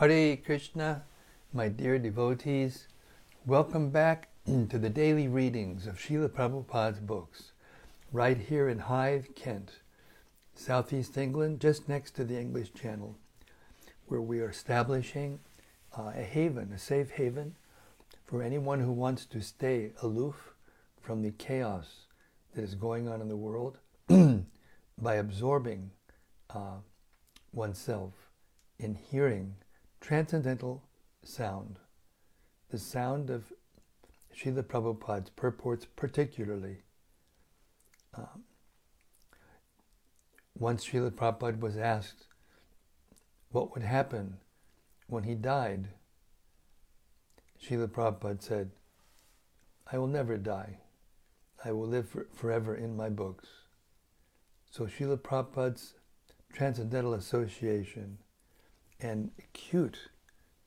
Hare Krishna, my dear devotees, welcome back to the daily readings of Srila Prabhupada's books, right here in Hythe, Kent, southeast England, just next to the English Channel, where we are establishing uh, a haven, a safe haven, for anyone who wants to stay aloof from the chaos that is going on in the world by absorbing uh, oneself in hearing transcendental sound, the sound of Srila Prabhupada's purports, particularly. Um, once Srila Prabhupada was asked what would happen when he died, Srila Prabhupada said, I will never die. I will live for, forever in my books. So Srila Prabhupada's transcendental association and acute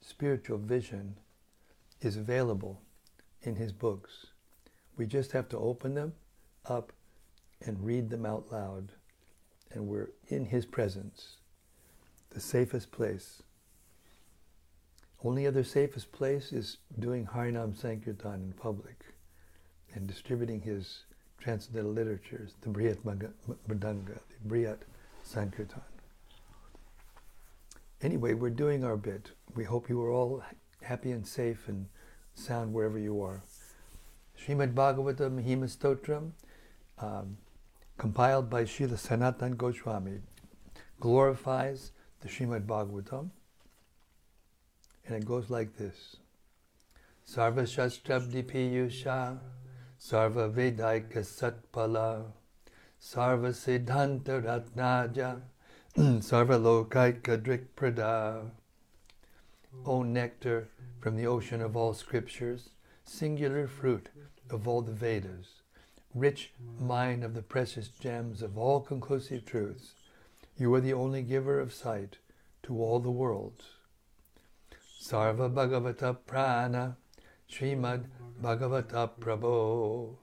spiritual vision is available in his books. We just have to open them up and read them out loud, and we're in his presence, the safest place. Only other safest place is doing Harinam Sankirtan in public and distributing his transcendental literatures, the Brihat Mridanga, the Brihat Sankirtan. Anyway, we're doing our bit. We hope you are all happy and safe and sound wherever you are. Srimad Bhagavatam Mahima Stotram, um, compiled by Srila Sanatan Goswami, glorifies the Srimad Bhagavatam. And it goes like this Sarva Shastrabdi Piyusha, Sarva Vedaika Satpala, Sarva Siddhanta Ratnaja, Mm, Sarva Lokaika Drikprada. O nectar from the ocean of all scriptures, singular fruit of all the Vedas, rich mine of the precious gems of all conclusive truths, you are the only giver of sight to all the worlds. Sarva Bhagavata Prana, Srimad Bhagavata Prabho,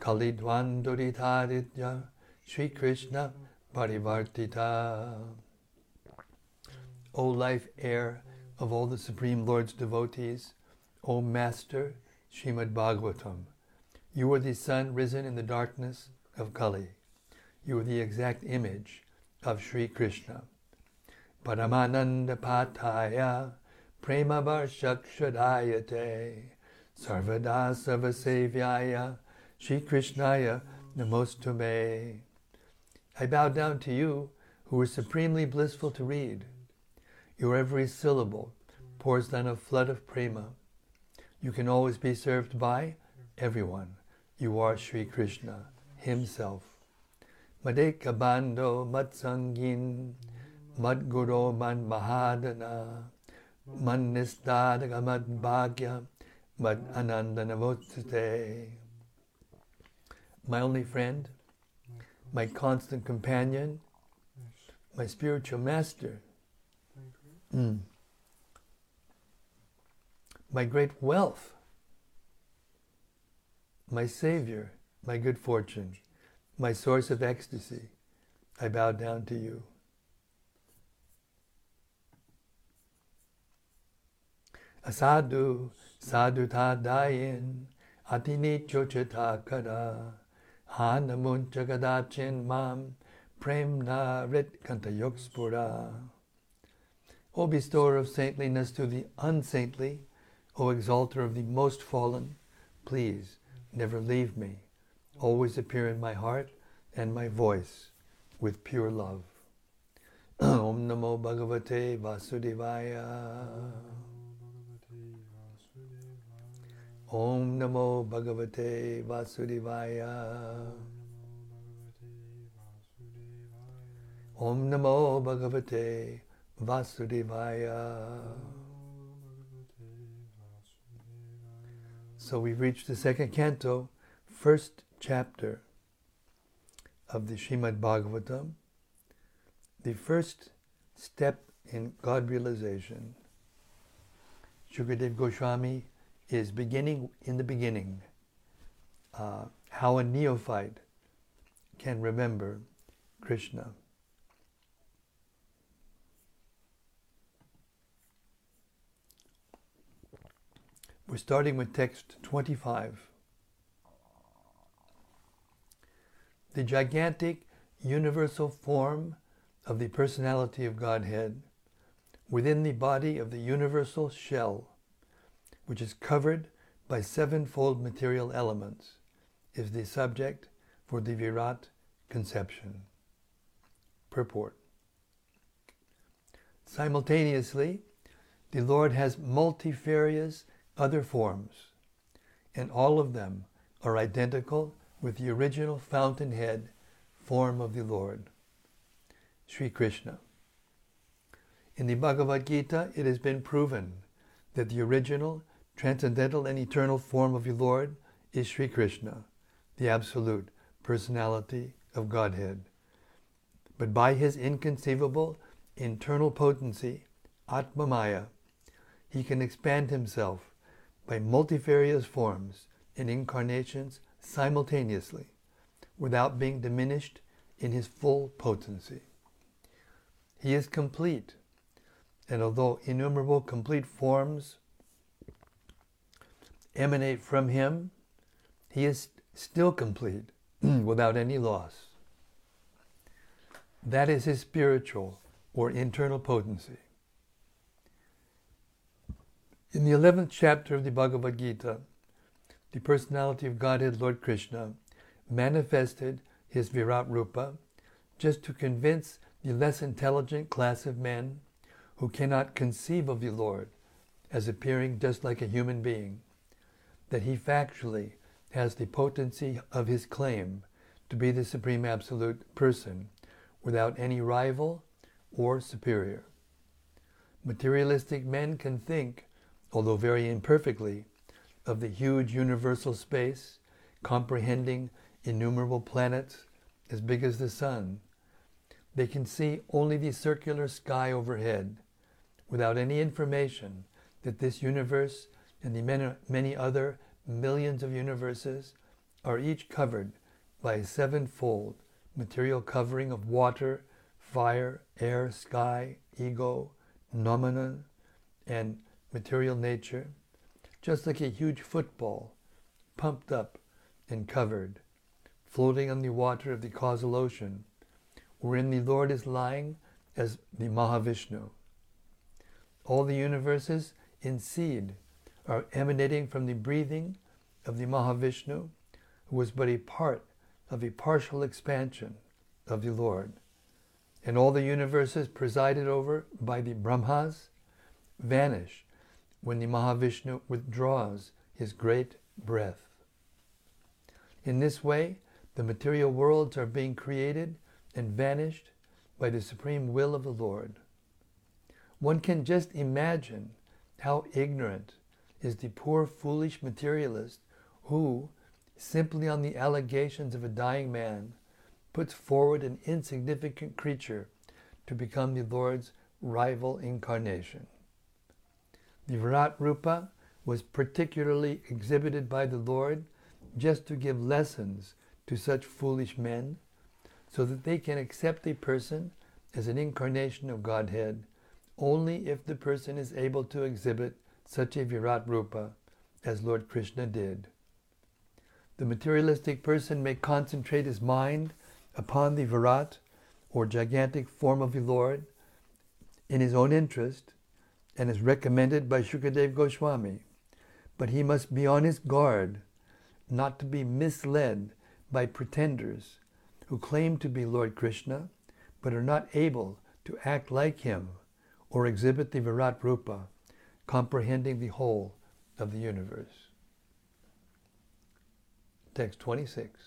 Kalidwanduritaditya, Sri Krishna Parivartita. O life air of all the Supreme Lord's devotees, O Master Srimad Bhagavatam, you are the sun risen in the darkness of Kali. You are the exact image of Sri Krishna. Paramananda Pataya Prema Varshakshadayate Sarvada Sarvasevyaya Sri Krishnaya Namostume. I bow down to you who are supremely blissful to read. Your every syllable pours down a flood of prema. You can always be served by everyone. You are Sri Krishna Himself. Madeka Bando Matsangin Madguru Man Mahadana Man Nistadaga Mad Bhagya Mad Anandanavotsute. My only friend, my constant companion, my spiritual master. Mm. My great wealth, my Savior, my good fortune, my source of ecstasy, I bow down to you. Asadu, sadhu tadayin, atini chochata kara, hanamun jagadachin mam, premna rit kantayokspura. O bestower of saintliness to the unsaintly, O exalter of the most fallen, please never leave me. Always appear in my heart and my voice with pure love. Om Namo Bhagavate Vasudevaya. Om Namo Bhagavate Vasudevaya. Om Namo Bhagavate Vasudevaya. So we've reached the second canto, first chapter of the Srimad Bhagavatam, the first step in God realization. Shukadev Goswami is beginning in the beginning uh, how a neophyte can remember Krishna. We're starting with text 25. The gigantic universal form of the personality of Godhead within the body of the universal shell, which is covered by sevenfold material elements, is the subject for the Virat conception. Purport. Simultaneously, the Lord has multifarious other forms, and all of them are identical with the original fountainhead form of the Lord, Sri Krishna. In the Bhagavad Gita, it has been proven that the original, transcendental, and eternal form of your Lord is Sri Krishna, the absolute personality of Godhead. But by his inconceivable internal potency, Atmamaya, he can expand himself by multifarious forms and incarnations simultaneously without being diminished in his full potency. He is complete, and although innumerable complete forms emanate from him, he is still complete without any loss. That is his spiritual or internal potency. In the 11th chapter of the Bhagavad Gita, the personality of Godhead Lord Krishna manifested his Virat Rupa just to convince the less intelligent class of men who cannot conceive of the Lord as appearing just like a human being that he factually has the potency of his claim to be the Supreme Absolute Person without any rival or superior. Materialistic men can think, although very imperfectly, of the huge universal space, comprehending innumerable planets as big as the sun. They can see only the circular sky overhead without any information that this universe and the many, many other millions of universes are each covered by a sevenfold material covering of water, fire, air, sky, ego, noumenon, and material nature, just like a huge football, pumped up and covered, floating on the water of the causal ocean, wherein the Lord is lying as the Mahavishnu. All the universes in seed are emanating from the breathing of the Mahavishnu, who was but a part of a partial expansion of the Lord. And all the universes presided over by the Brahmas vanish when the Mahavishnu withdraws his great breath. In this way, the material worlds are being created and vanished by the supreme will of the Lord. One can just imagine how ignorant is the poor, foolish materialist who, simply on the allegations of a dying man, puts forward an insignificant creature to become the Lord's rival incarnation. The Virat Rupa was particularly exhibited by the Lord just to give lessons to such foolish men so that they can accept a person as an incarnation of Godhead only if the person is able to exhibit such a Virat Rupa as Lord Krishna did. The materialistic person may concentrate his mind upon the Virat or gigantic form of the Lord in his own interest and is recommended by Shukadev Goswami. But he must be on his guard not to be misled by pretenders who claim to be Lord Krishna but are not able to act like him or exhibit the Virat Rupa, comprehending the whole of the universe. Text 26.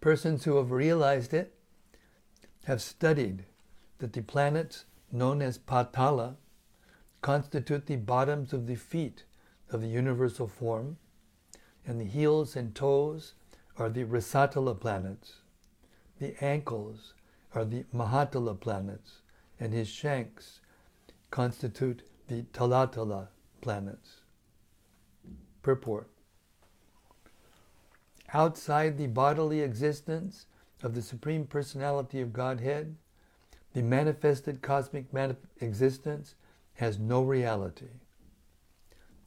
Persons who have realized it have studied that the planets known as Patala constitute the bottoms of the feet of the universal form, and the heels and toes are the Rasatala planets. The ankles are the Mahatala planets, and his shanks constitute the Talatala planets. Purport Outside the bodily existence of the Supreme Personality of Godhead, the manifested cosmic manif- existence has no reality.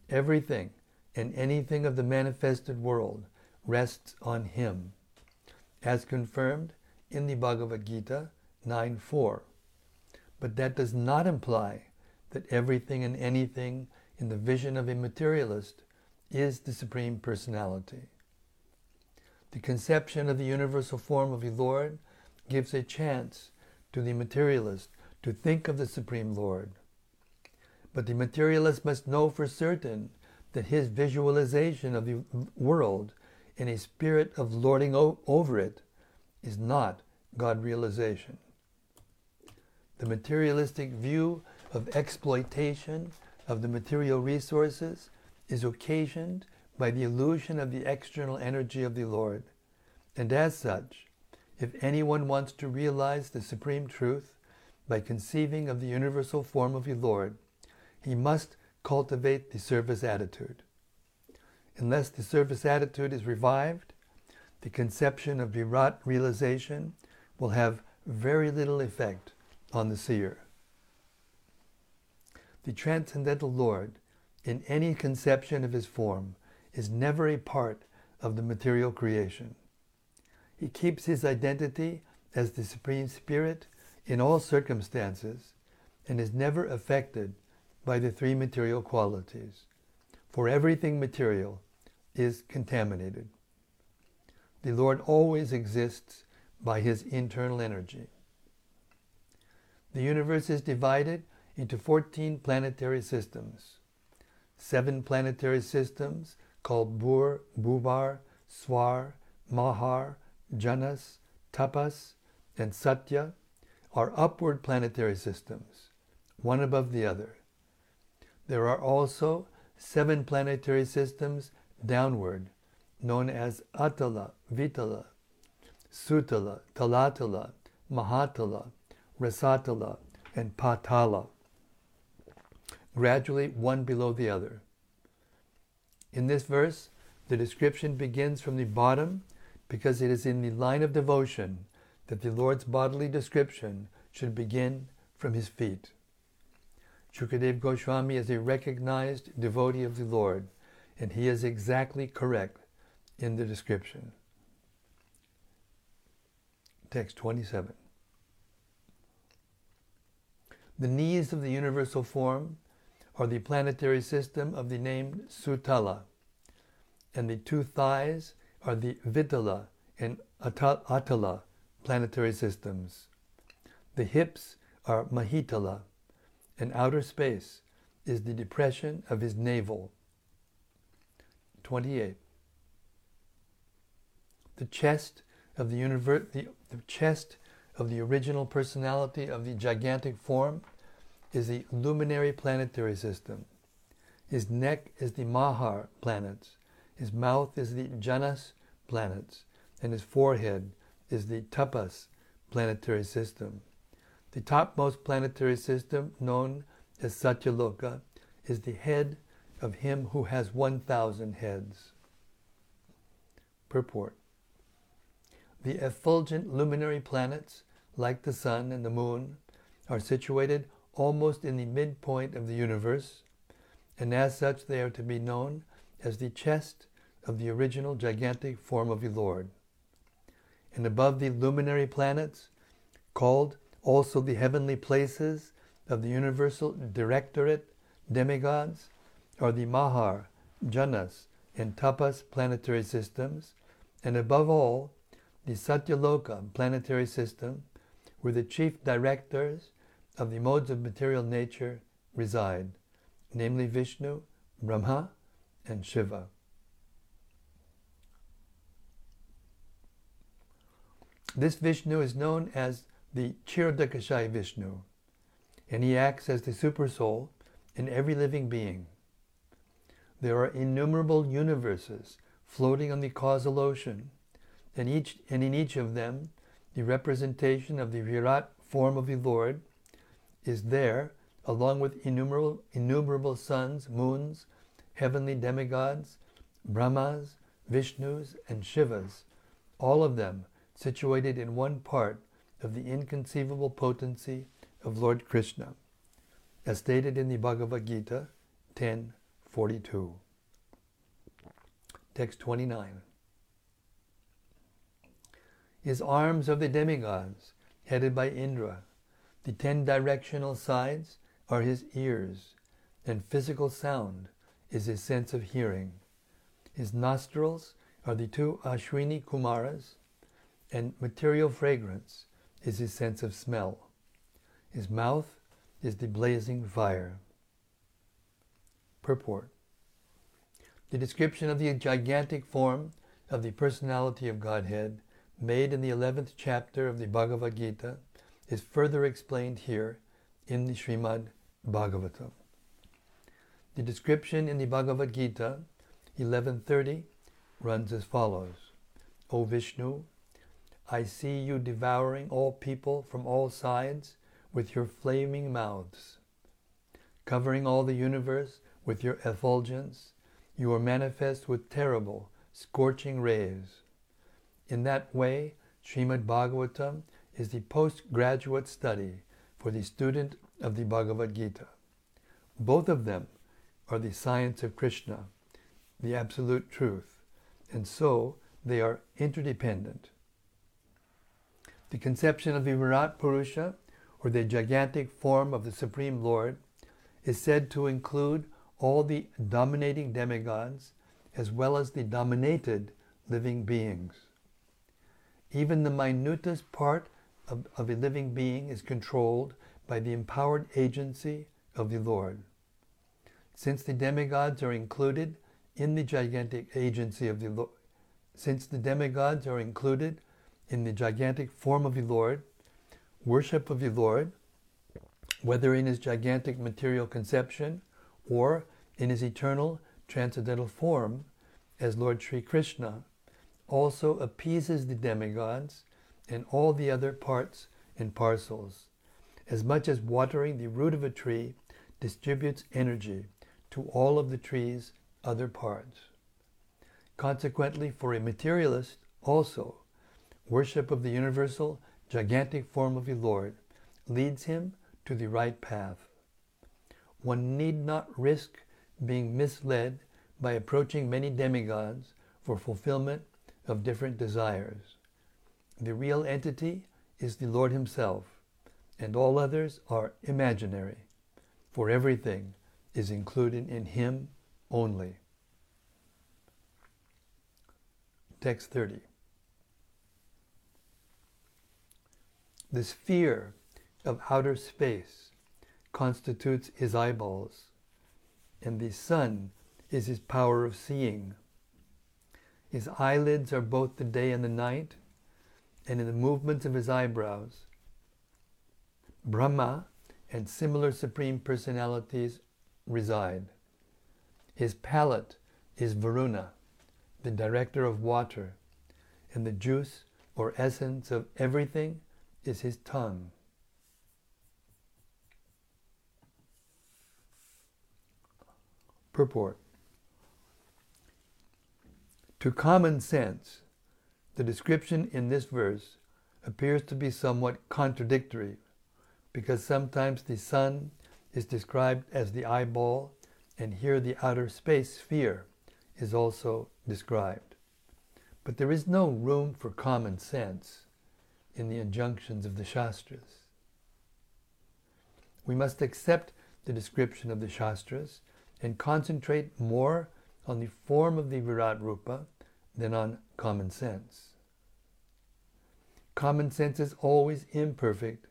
Everything and anything of the manifested world rests on him, as confirmed in the Bhagavad Gita 9.4. But that does not imply that everything and anything in the vision of a materialist is the Supreme Personality. The conception of the universal form of the Lord gives a chance to the materialist to think of the Supreme Lord. But the materialist must know for certain that his visualization of the world in a spirit of lording over it is not God realization. The materialistic view of exploitation of the material resources is occasioned by the illusion of the external energy of the Lord. And as such, if anyone wants to realize the supreme truth by conceiving of the universal form of the Lord, he must cultivate the service attitude. Unless the service attitude is revived, the conception of Virat realization will have very little effect on the seer. The transcendental Lord, in any conception of his form, is never a part of the material creation. He keeps his identity as the Supreme Spirit in all circumstances and is never affected by the three material qualities, for everything material is contaminated. The Lord always exists by his internal energy. The universe is divided into 14 planetary systems. Seven planetary systems called Bhur, Bhuvar, Swar, Mahar, Janas, Tapas, and Satya are upward planetary systems, one above the other. There are also seven planetary systems downward, known as Atala, Vitala, Sutala, Talatala, Mahatala, Rasatala, and Patala, gradually one below the other. In this verse, the description begins from the bottom because it is in the line of devotion that the Lord's bodily description should begin from his feet. Shukadev Goswami is a recognized devotee of the Lord, and he is exactly correct in the description. Text 27. The knees of the universal form are the planetary system of the name Sutala, and the two thighs are the Vitala and Atala planetary systems. The hips are Mahitala, and outer space is the depression of his navel. 28. The chest of the, universe, the, the chest of the original personality of the gigantic form is the luminary planetary system. His neck is the Mahar planets. His mouth is the Janas planets. And his forehead is the Tapas planetary system. The topmost planetary system, known as Satyaloka, is the head of him who has 1,000 heads. Purport The effulgent luminary planets, like the sun and the moon, are situated almost in the midpoint of the universe, and as such they are to be known as the chest of the original gigantic form of the Lord. And above the luminary planets, called also the heavenly places of the universal directorate demigods are the Mahar, Janas, and Tapas planetary systems, and above all, the Satyaloka planetary system, where the chief directors of the modes of material nature reside, namely Vishnu, Brahma, and Shiva. This Vishnu is known as the Kshirodakashayi Vishnu, and he acts as the supersoul in every living being. There are innumerable universes floating on the causal ocean, and, each, and in each of them, the representation of the Virat form of the Lord is there, along with innumerable, innumerable suns, moons, heavenly demigods, Brahmas, Vishnus, and Shivas, all of them situated in one part of the inconceivable potency of Lord Krishna. as stated in the Bhagavad Gita 10.42. Text 29. His arms of the demigods, headed by Indra. The ten directional sides are his ears, and physical sound is his sense of hearing. His nostrils are the two Ashwini Kumaras, and material fragrance is his sense of smell. His mouth is the blazing fire. Purport The description of the gigantic form of the personality of Godhead, made in the 11th chapter of the Bhagavad Gita, is further explained here in the Srimad Bhagavatam. The description in the Bhagavad Gita 1130 runs as follows O Vishnu, I see you devouring all people from all sides with your flaming mouths. Covering all the universe with your effulgence, you are manifest with terrible, scorching rays. In that way, Srimad Bhagavatam is the postgraduate study for the student of the Bhagavad Gita. Both of them are the science of Krishna, the absolute truth, and so they are interdependent. The conception of the Virat Purusha, or the gigantic form of the Supreme Lord, is said to include all the dominating demigods as well as the dominated living beings. Even the minutest part of, of a living being is controlled by the empowered agency of the Lord. Since the demigods are included in the gigantic agency of the Lord, since the demigods are included in the gigantic form of the Lord, worship of the Lord, whether in his gigantic material conception or in his eternal transcendental form as Lord Sri Krishna, also appeases the demigods and all the other parts and parcels, as much as watering the root of a tree distributes energy to all of the tree's other parts. Consequently, for a materialist, also, worship of the universal, gigantic form of the Lord leads him to the right path. One need not risk being misled by approaching many demigods for fulfillment of different desires. The real entity is the Lord Himself, and all others are imaginary, for everything is included in Him only. Text 30. The sphere of outer space constitutes his eyeballs, and the sun is his power of seeing. His eyelids are both the day and the night, and in the movements of his eyebrows. Brahma and similar supreme personalities reside. His palate is Varuna, the director of water, and the juice or essence of everything is his tongue. Purport To common sense, the description in this verse appears to be somewhat contradictory because sometimes the sun is described as the eyeball, and here the outer space sphere is also described. But there is no room for common sense in the injunctions of the Shastras. We must accept the description of the Shastras and concentrate more on the form of the Virat Rupa than on common sense. Common sense is always imperfect,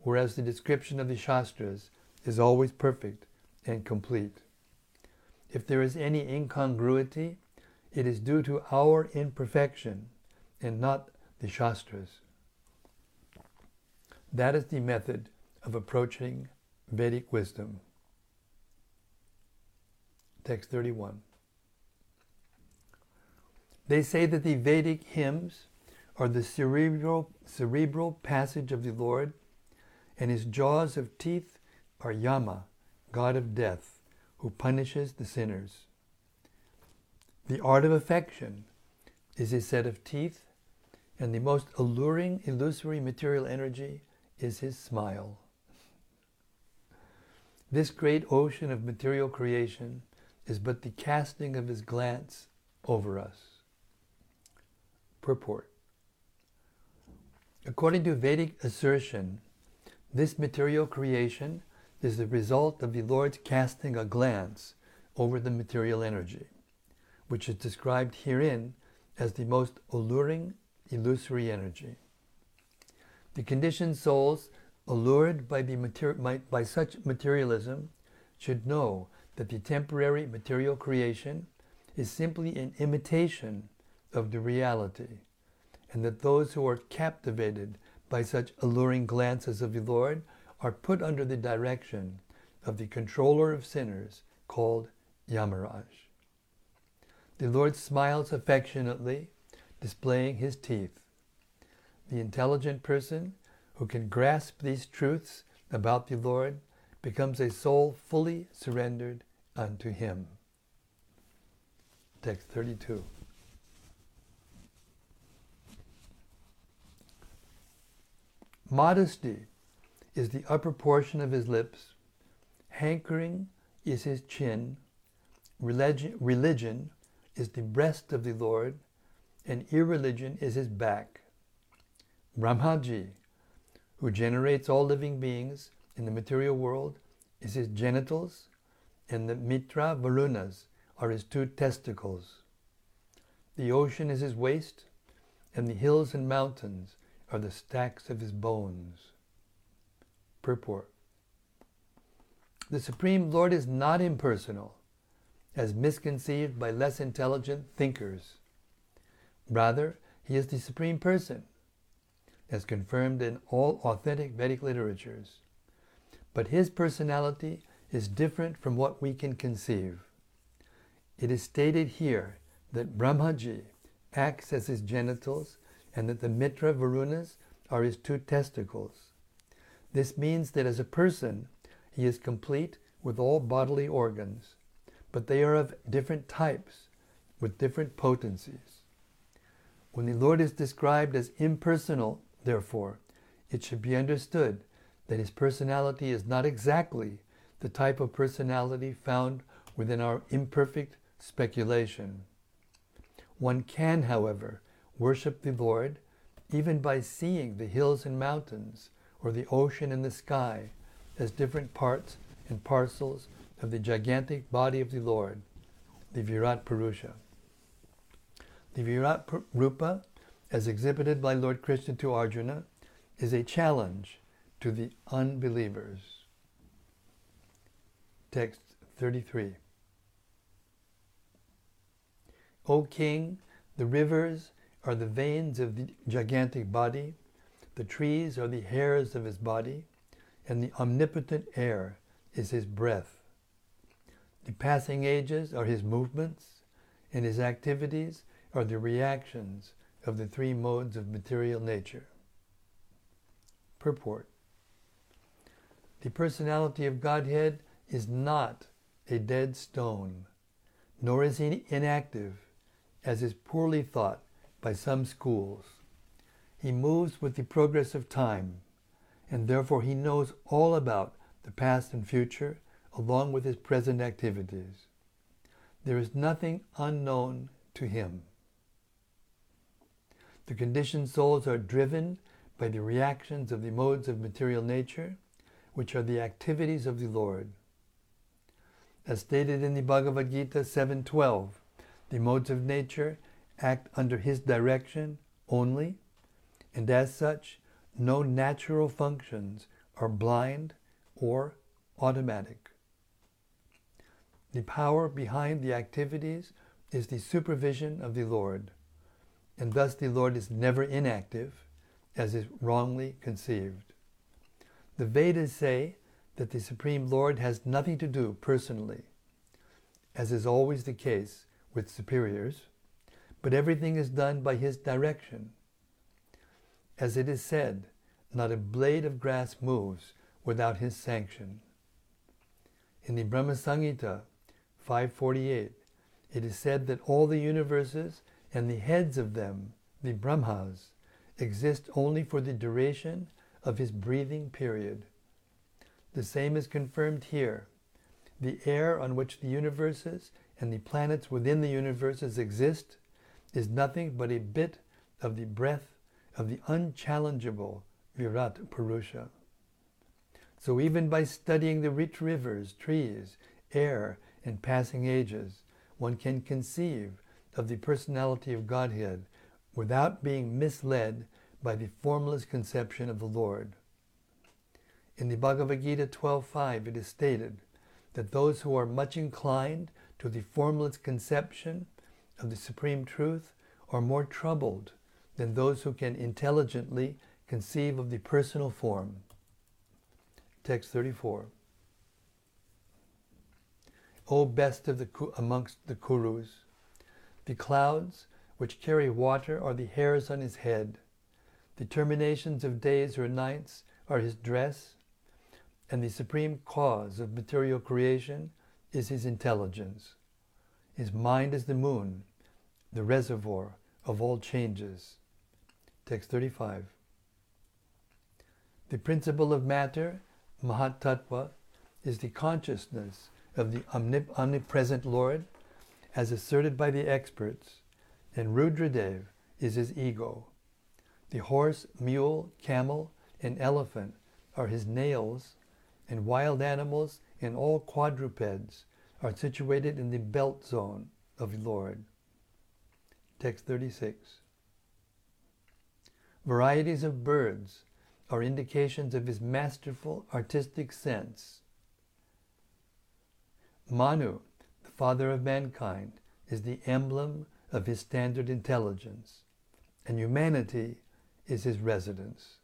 whereas the description of the Shastras is always perfect and complete. If there is any incongruity, it is due to our imperfection and not the Shastras. That is the method of approaching Vedic wisdom. Text 31. They say that the Vedic hymns are the cerebral, cerebral passage of the Lord, and his jaws of teeth are Yama, god of death, who punishes the sinners. The art of affection is his set of teeth, and the most alluring, illusory material energy is his smile. This great ocean of material creation is but the casting of his glance over us. Purport According to Vedic assertion, this material creation is the result of the Lord's casting a glance over the material energy, which is described herein as the most alluring, illusory energy. The conditioned souls, allured by, materi- by such materialism, should know that the temporary material creation is simply an imitation of the reality, and that those who are captivated by such alluring glances of the Lord are put under the direction of the controller of sinners called Yamaraj. The Lord smiles affectionately, displaying his teeth. The intelligent person who can grasp these truths about the Lord becomes a soul fully surrendered unto him. Text 32. Modesty is the upper portion of his lips, hankering is his chin, religion, religion is the breast of the Lord, and irreligion is his back. Brahmaji, who generates all living beings in the material world, is his genitals, and the Mitra Varunas are his two testicles. The ocean is his waist, and the hills and mountains are the stacks of his bones. Purport The Supreme Lord is not impersonal, as misconceived by less intelligent thinkers. Rather, he is the Supreme Person, as confirmed in all authentic Vedic literatures. But his personality is different from what we can conceive. It is stated here that Brahmaji acts as his genitals and that the Mitra Varunas are his two testicles. This means that as a person, he is complete with all bodily organs, but they are of different types with different potencies. When the Lord is described as impersonal, therefore, it should be understood that his personality is not exactly the type of personality found within our imperfect speculation. One can, however, worship the Lord even by seeing the hills and mountains or the ocean and the sky as different parts and parcels of the gigantic body of the Lord, the Virat Purusha. The Virat Rupa, as exhibited by Lord Krishna to Arjuna, is a challenge to the unbelievers. Text 33. O king, the rivers are the veins of the gigantic body, the trees are the hairs of his body, and the omnipotent air is his breath. The passing ages are his movements, and his activities are the reactions of the three modes of material nature. Purport The personality of Godhead is not a dead stone, nor is he inactive as is poorly thought by some schools. He moves with the progress of time, and therefore he knows all about the past and future along with his present activities. There is nothing unknown to him. The conditioned souls are driven by the reactions of the modes of material nature, which are the activities of the Lord. As stated in the Bhagavad Gita 7:12, the modes of nature act under his direction only, and as such, no natural functions are blind or automatic. The power behind the activities is the supervision of the Lord, and thus the Lord is never inactive, as is wrongly conceived. The Vedas say that the Supreme Lord has nothing to do personally, as is always the case with superiors, but everything is done by his direction. As it is said, not a blade of grass moves without his sanction. In the Brahma Samhita 548, it is said that all the universes and the heads of them, the Brahmas, exist only for the duration of his breathing period. The same is confirmed here. The air on which the universes and the planets within the universes exist is nothing but a bit of the breath of the unchallengeable Virat Purusha. So even by studying the rich rivers, trees, air, and passing ages, one can conceive of the personality of Godhead without being misled by the formless conception of the Lord. In the Bhagavad Gita 12.5 it is stated that those who are much inclined to the formless conception of the Supreme Truth are more troubled than those who can intelligently conceive of the personal form. Text 34. O best of the amongst the Kurus, the clouds which carry water are the hairs on his head. The terminations of days or nights are his dress, and the supreme cause of material creation is his intelligence. His mind is the moon, the reservoir of all changes. Text 35. The principle of matter, Mahat Tattva, is the consciousness of the omnipresent Lord as asserted by the experts, and Rudradev is his ego. The horse, mule, camel, and elephant are his nails, and wild animals and all quadrupeds are situated in the belt zone of the Lord. Text 36. Varieties of birds are indications of his masterful artistic sense. Manu, the father of mankind, is the emblem of his standard intelligence, and humanity is his residence.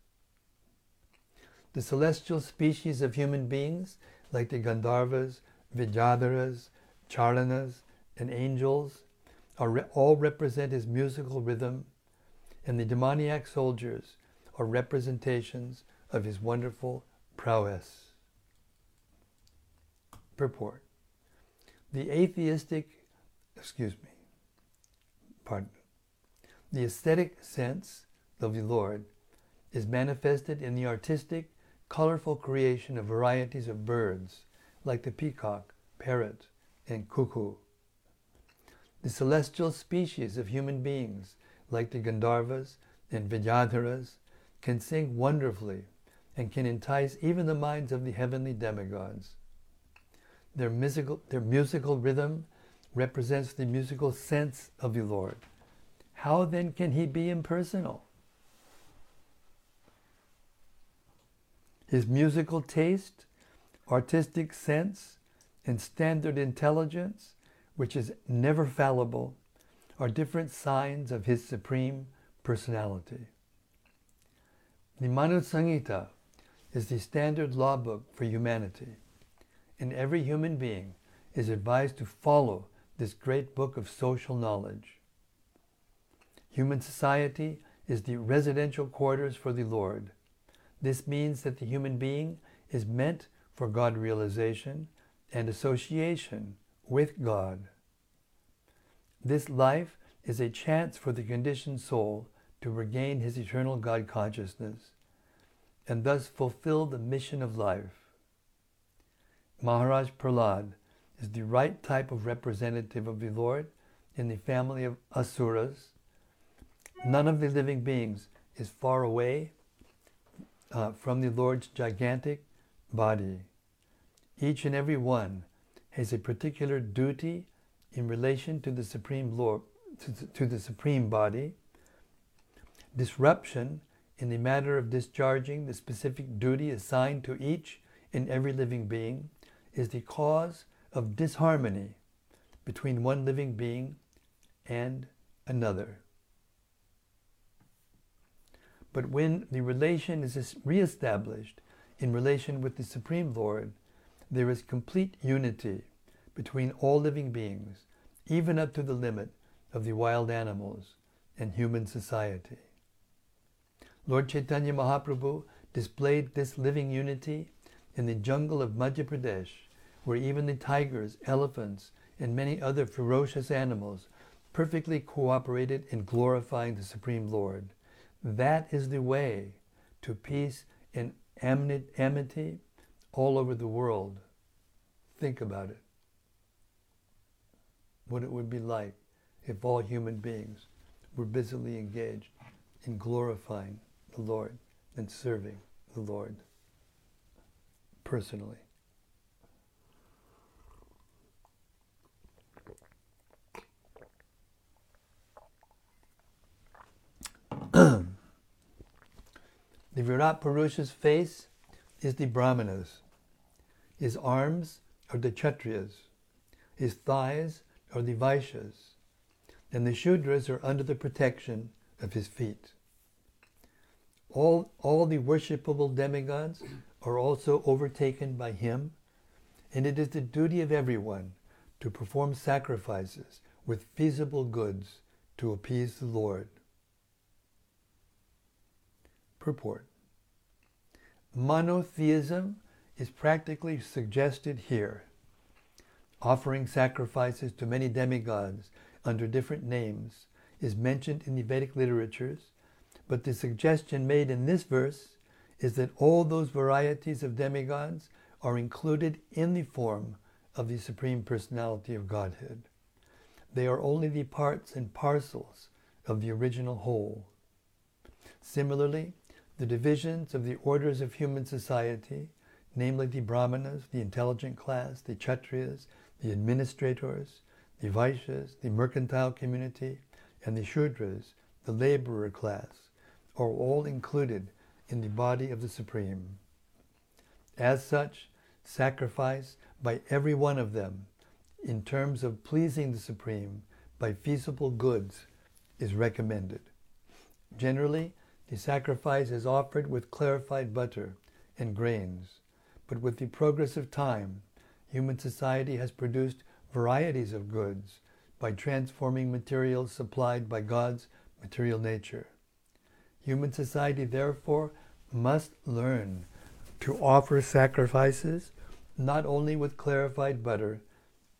The celestial species of human beings, like the Gandharvas, Vidyadharas, Charanas, and angels, are all represent his musical rhythm, and the demoniac soldiers are representations of his wonderful prowess. Purport The atheistic, excuse me, pardon, the aesthetic sense of the Lord is manifested in the artistic, colorful creation of varieties of birds, like the peacock, parrot, and cuckoo. The celestial species of human beings, like the Gandharvas and Vidyadharas, can sing wonderfully and can entice even the minds of the heavenly demigods. Their musical, their musical rhythm represents the musical sense of the Lord. How then can he be impersonal? His musical taste, artistic sense, and standard intelligence, which is never fallible, are different signs of his supreme personality. The Manu Samhita is the standard law book for humanity, and every human being is advised to follow this great book of social knowledge. Human society is the residential quarters for the Lord. This means that the human being is meant for God realization and association with God. This life is a chance for the conditioned soul to regain his eternal God consciousness and thus fulfill the mission of life. Maharaj Prahlad is the right type of representative of the Lord in the family of Asuras. None of the living beings is far away uh, from the Lord's gigantic body. Each and every one has a particular duty in relation to the Supreme Lord, to, to the Supreme Body disruption in the matter of discharging the specific duty assigned to each and every living being is the cause of disharmony between one living being and another. But when the relation is reestablished in relation with the Supreme Lord, there is complete unity between all living beings, even up to the limit of the wild animals and human society. Lord Chaitanya Mahaprabhu displayed this living unity in the jungle of Madhya Pradesh, where even the tigers, elephants, and many other ferocious animals perfectly cooperated in glorifying the Supreme Lord. That is the way to peace and amity all over the world. Think about it. What it would be like if all human beings were busily engaged in glorifying the Lord and serving the Lord personally. the Virat Purusha's face is the Brahmanas. His arms are the Kshatriyas. His thighs are the Vaishyas. And the Shudras are under the protection of his feet. All, all the worshipable demigods are also overtaken by him, and it is the duty of everyone to perform sacrifices with feasible goods to appease the Lord. Purport Monotheism is practically suggested here. Offering sacrifices to many demigods under different names is mentioned in the Vedic literatures, but the suggestion made in this verse is that all those varieties of demigods are included in the form of the Supreme Personality of Godhead. They are only the parts and parcels of the original whole. Similarly, the divisions of the orders of human society, namely the Brahmanas, the intelligent class, the Kshatriyas, the administrators, the Vaishyas, the mercantile community, and the Shudras, the laborer class, are all included in the body of the Supreme. As such, sacrifice by every one of them in terms of pleasing the Supreme by feasible goods is recommended. Generally, the sacrifice is offered with clarified butter and grains, but with the progress of time, human society has produced varieties of goods by transforming materials supplied by God's material nature. Human society, therefore, must learn to offer sacrifices not only with clarified butter,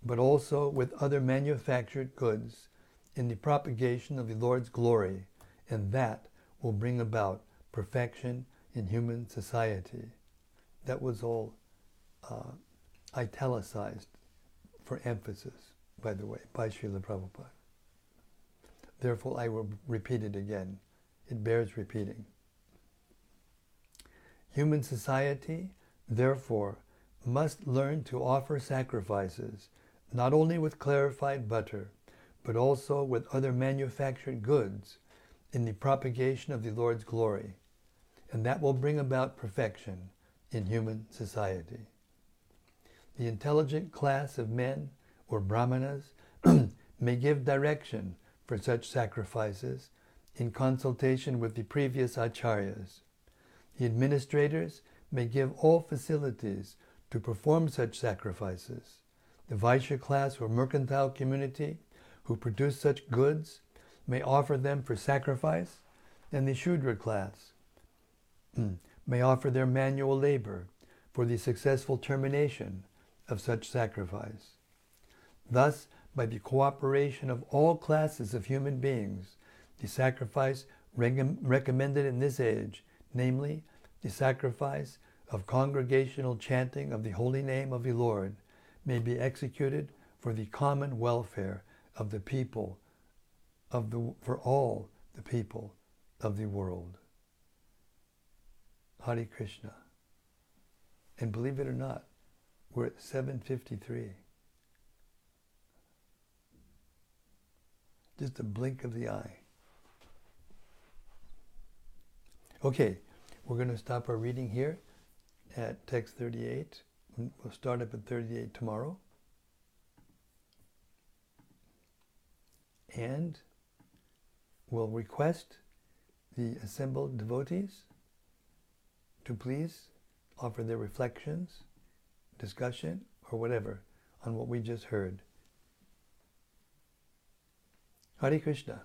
but also with other manufactured goods in the propagation of the Lord's glory, and that will bring about perfection in human society. That was all uh, italicized for emphasis, by the way, by Srila Prabhupada. Therefore, I will repeat it again. It bears repeating. Human society, therefore, must learn to offer sacrifices not only with clarified butter, but also with other manufactured goods in the propagation of the Lord's glory, and that will bring about perfection in human society. The intelligent class of men, or brahmanas, may give direction for such sacrifices in consultation with the previous acharyas. The administrators may give all facilities to perform such sacrifices. The Vaishya class or mercantile community who produce such goods may offer them for sacrifice, and the Shudra class may offer their manual labor for the successful termination of such sacrifice. Thus, by the cooperation of all classes of human beings, the sacrifice recommended in this age, namely the sacrifice of congregational chanting of the holy name of the Lord, may be executed for the common welfare of the people of the, for all the people of the world. Hare Krishna. And believe it or not, we're at 753. Just a blink of the eye. Okay, we're going to stop our reading here at text 38. We'll start up at 38 tomorrow. And we'll request the assembled devotees to please offer their reflections, discussion, or whatever on what we just heard. Hare Krishna.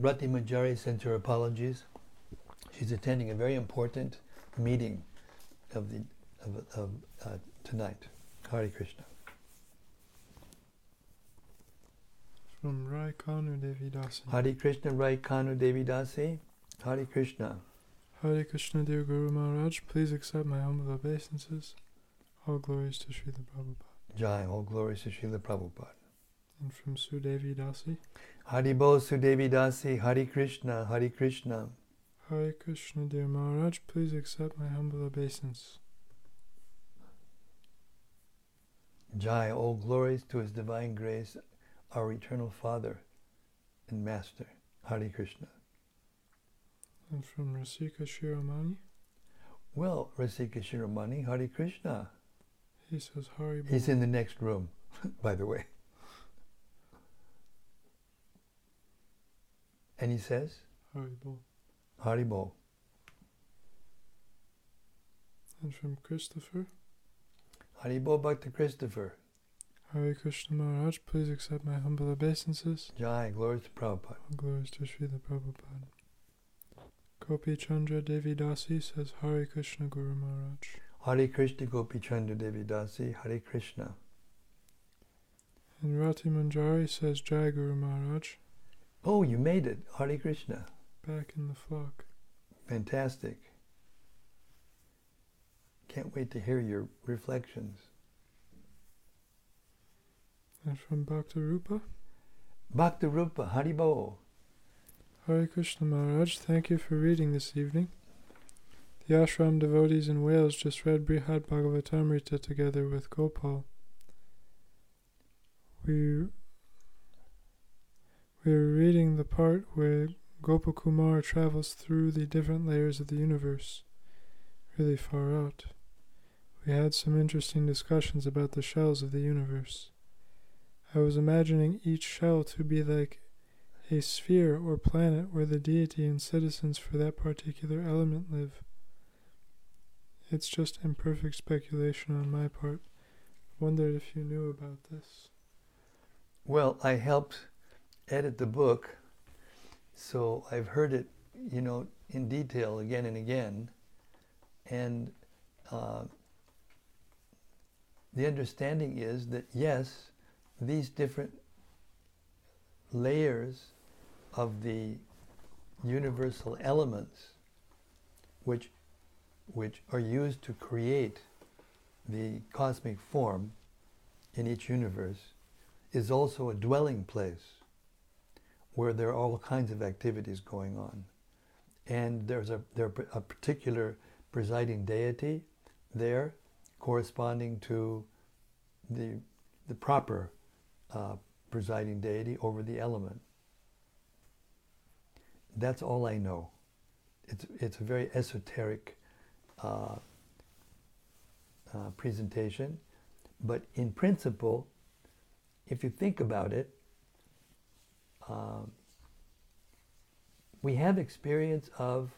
Rati Manjari sent her apologies. She's attending a very important meeting of the of, of uh, tonight. Hare Krishna. From Rai Kanu Devi Dasi. Hare Krishna Rai Kanu Devi Dasi. Hare Krishna. Hare Krishna, dear Guru Maharaj, please accept my humble obeisances. All glories to Srila Prabhupada. Jai, all glories to Srila Prabhupada. And from Sudevi Dasi. Haribol Sudevi Dasi, Hari Krishna, Hari Krishna. Hare Krishna, dear Maharaj, please accept my humble obeisance. Jai, all glories to His Divine Grace, our Eternal Father and Master, Hari Krishna. And from Rasika Shiromani, Well, Rasika Shiromani, Hari Krishna. he says Hari He's in the next room, by the way. And he says, Haribol. Haribol. And from Christopher, Haribol Bhakta Christopher. Hare Krishna Maharaj, please accept my humble obeisances. Jai, glories to Prabhupada. Glories to Srila Prabhupada. Gopi Chandra Devi Dasi says Hare Krishna Guru Maharaj. Hare Krishna Gopi Chandra Devi Dasi, Hare Krishna. And Rati Manjari says Jai Guru Maharaj, Oh, you made it. Hare Krishna. back in the flock. Fantastic. Can't wait to hear your reflections. And from Bhakti Rupa, Bhakti Rupa, Haribol. Hare Krishna Maharaj, thank you for reading this evening. The ashram devotees in Wales just read Brihad Bhagavatamrita together with Gopal. We we are reading the part where Gopakumar travels through the different layers of the universe, really far out. We had some interesting discussions about the shells of the universe. I was imagining each shell to be like a sphere or planet where the deity and citizens for that particular element live. It's just imperfect speculation on my part. Wondered if you knew about this. Well, I helped edit the book, so I've heard it, you know, in detail again and again. And uh, the understanding is that yes, these different layers of the universal elements, which which are used to create the cosmic form in each universe, is also a dwelling place where there are all kinds of activities going on. And there's a, there a particular presiding deity there corresponding to the, the proper uh, presiding deity over the element. That's all I know. It's, it's a very esoteric uh, uh, presentation, but in principle, if you think about it, um, we have experience of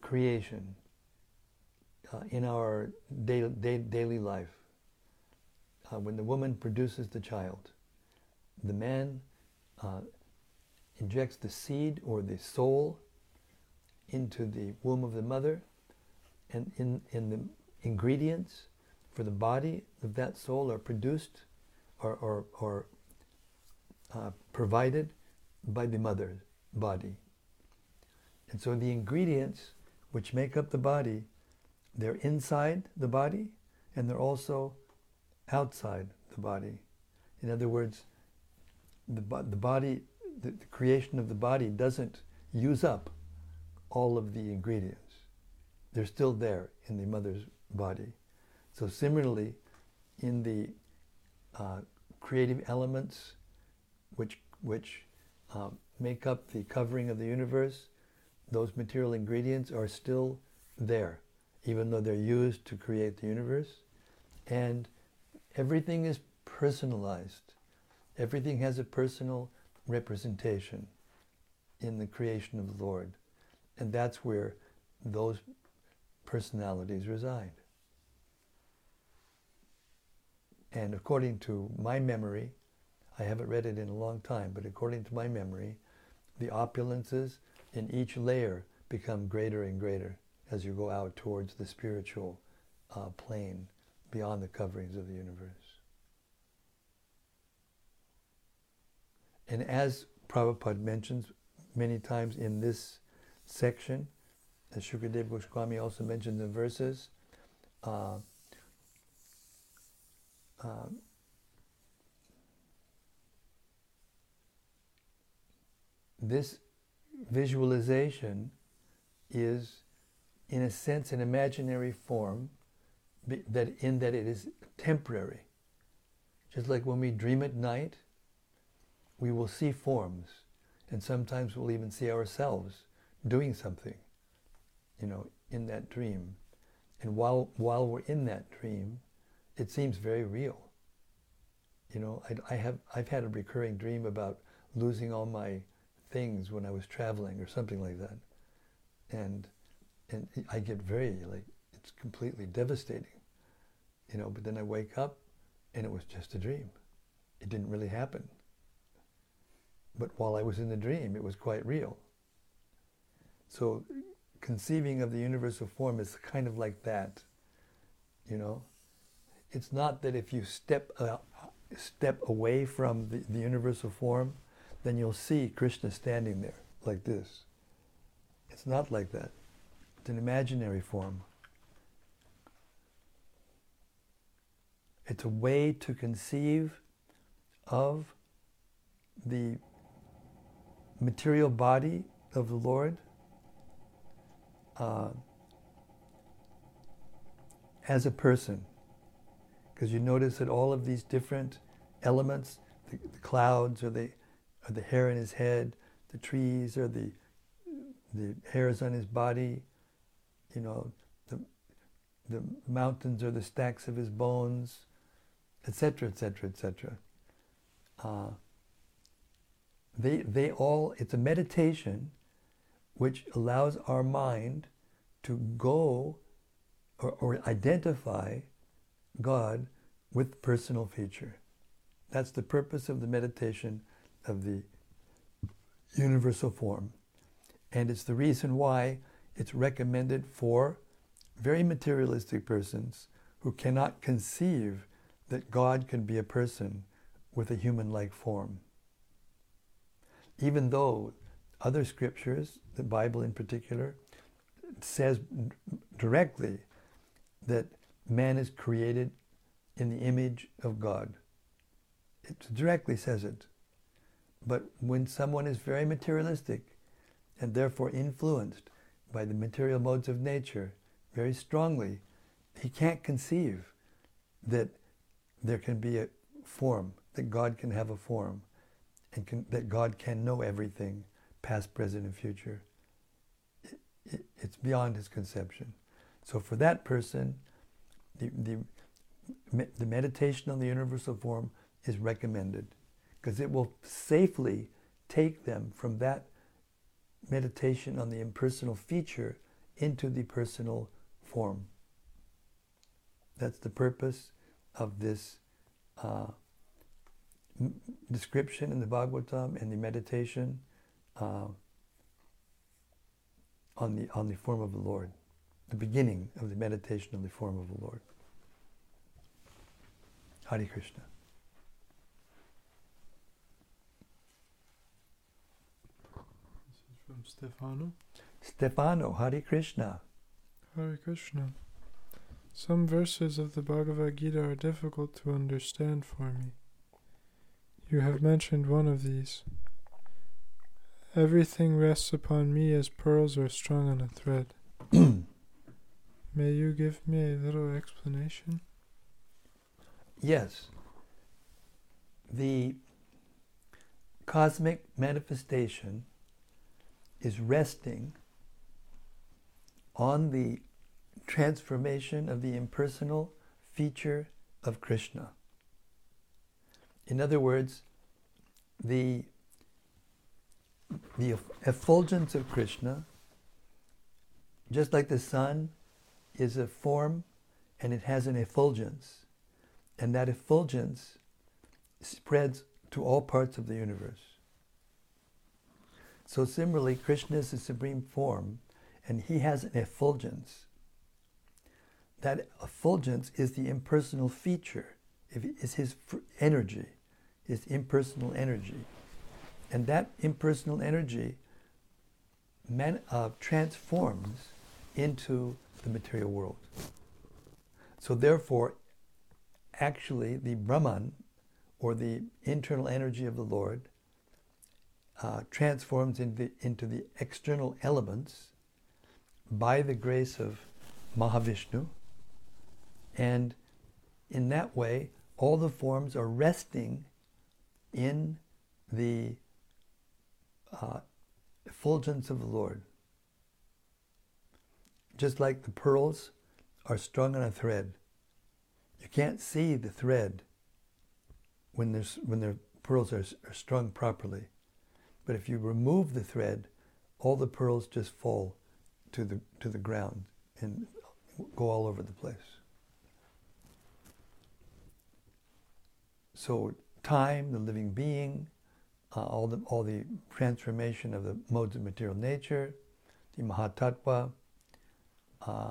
creation uh, in our daily, daily life. Uh, when the woman produces the child, the man uh, injects the seed or the soul into the womb of the mother, and in, in the ingredients for the body of that soul are produced or, or, or uh, provided by the mother's body. And so the ingredients which make up the body, they're inside the body and they're also outside the body. In other words, the, the body, the, the creation of the body doesn't use up all of the ingredients. They're still there in the mother's body. So similarly, in the uh, creative elements which, which um, make up the covering of the universe, those material ingredients are still there, even though they're used to create the universe. And everything is personalized. Everything has a personal representation in the creation of the Lord. And that's where those personalities reside. And according to my memory, I haven't read it in a long time, but according to my memory, the opulences in each layer become greater and greater as you go out towards the spiritual uh, plane beyond the coverings of the universe. And as Prabhupada mentions many times in this section, as Shukadev Goswami also mentions in verses, uh, uh, this visualization is, in a sense, an imaginary form that in that it is temporary. Just like when we dream at night, we will see forms, and sometimes we'll even see ourselves doing something, you know, in that dream. And while while we're in that dream, it seems very real. You know, I, I have I've had a recurring dream about losing all my things when I was traveling or something like that, and and I get very like it's completely devastating, you know. But then I wake up, and it was just a dream. It didn't really happen. But while I was in the dream, it was quite real. So conceiving of the universal form is kind of like that, you know. It's not that if you step uh, step away from the, the universal form, then you'll see Krishna standing there like this. It's not like that. It's an imaginary form. It's a way to conceive of the material body of the Lord uh, as a person. Because you notice that all of these different elements, the, the clouds or the, or the hair in his head, the trees or the, the hairs on his body, you know, the, the mountains or the stacks of his bones, etc., etc., etc. They, they all, it's a meditation which allows our mind to go or, or identify God with personal feature. That's the purpose of the meditation of the universal form. And it's the reason why it's recommended for very materialistic persons who cannot conceive that God can be a person with a human like form. Even though other scriptures, the Bible in particular, says directly that man is created in the image of God. It directly says it. But when someone is very materialistic and therefore influenced by the material modes of nature very strongly, he can't conceive that there can be a form, that God can have a form, and can, that God can know everything, past, present, and future. It, it, it's beyond his conception. So for that person, the, the, the meditation on the universal form is recommended because it will safely take them from that meditation on the impersonal feature into the personal form. That's the purpose of this uh, m- description in the Bhagavatam and the meditation uh, on the on the form of the Lord, the beginning of the meditation on the form of the Lord. Hare Krishna. This is from Stefano. Stefano, Hare Krishna. Hare Krishna. Some verses of the Bhagavad Gita are difficult to understand for me. You have mentioned one of these. Everything rests upon me as pearls are strung on a thread. May you give me a little explanation? Yes. The cosmic manifestation is resting on the transformation of the impersonal feature of Krishna. In other words, the, the effulgence of Krishna, just like the sun is a form and it has an effulgence, and that effulgence spreads to all parts of the universe. So similarly, Krishna is the supreme form, and he has an effulgence. That effulgence is the impersonal feature, is his energy, his impersonal energy. And that impersonal energy man, uh, transforms into the material world. So, therefore, actually, the Brahman, or the internal energy of the Lord, uh, transforms into, into the external elements by the grace of Mahavishnu. And in that way, all the forms are resting in the uh, effulgence of the Lord. Just like the pearls are strung on a thread. You can't see the thread when, there's, when the pearls are, are strung properly. But if you remove the thread, all the pearls just fall to the, to the ground and go all over the place. So, time, the living being, uh, all, the, all the transformation of the modes of material nature, the Mahatattva, uh,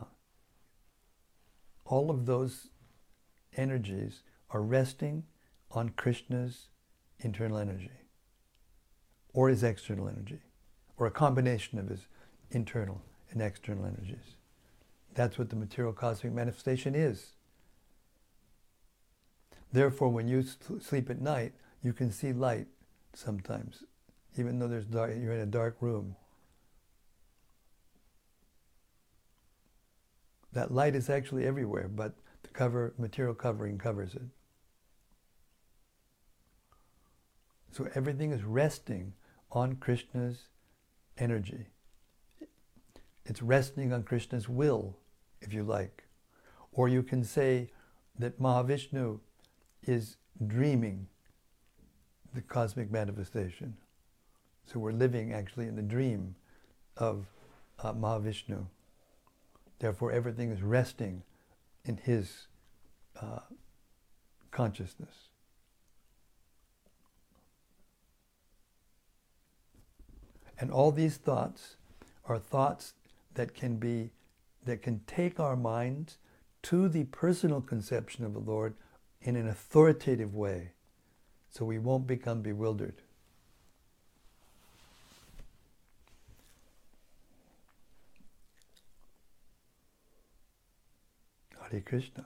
all of those energies are resting on Krishna's internal energy or his external energy, or a combination of his internal and external energies. That's what the material cosmic manifestation is. Therefore, when you sleep at night, you can see light sometimes, even though there's dark, you're in a dark room. That light is actually everywhere, but the cover, material covering covers it. So everything is resting on Krishna's energy. It's resting on Krishna's will, if you like. Or you can say that Mahavishnu is dreaming the cosmic manifestation. So we're living actually in the dream of uh, Mahavishnu. Therefore, everything is resting in his uh, consciousness. And all these thoughts are thoughts that can be that can take our minds to the personal conception of the Lord in an authoritative way so we won't become bewildered. Hare Krishna.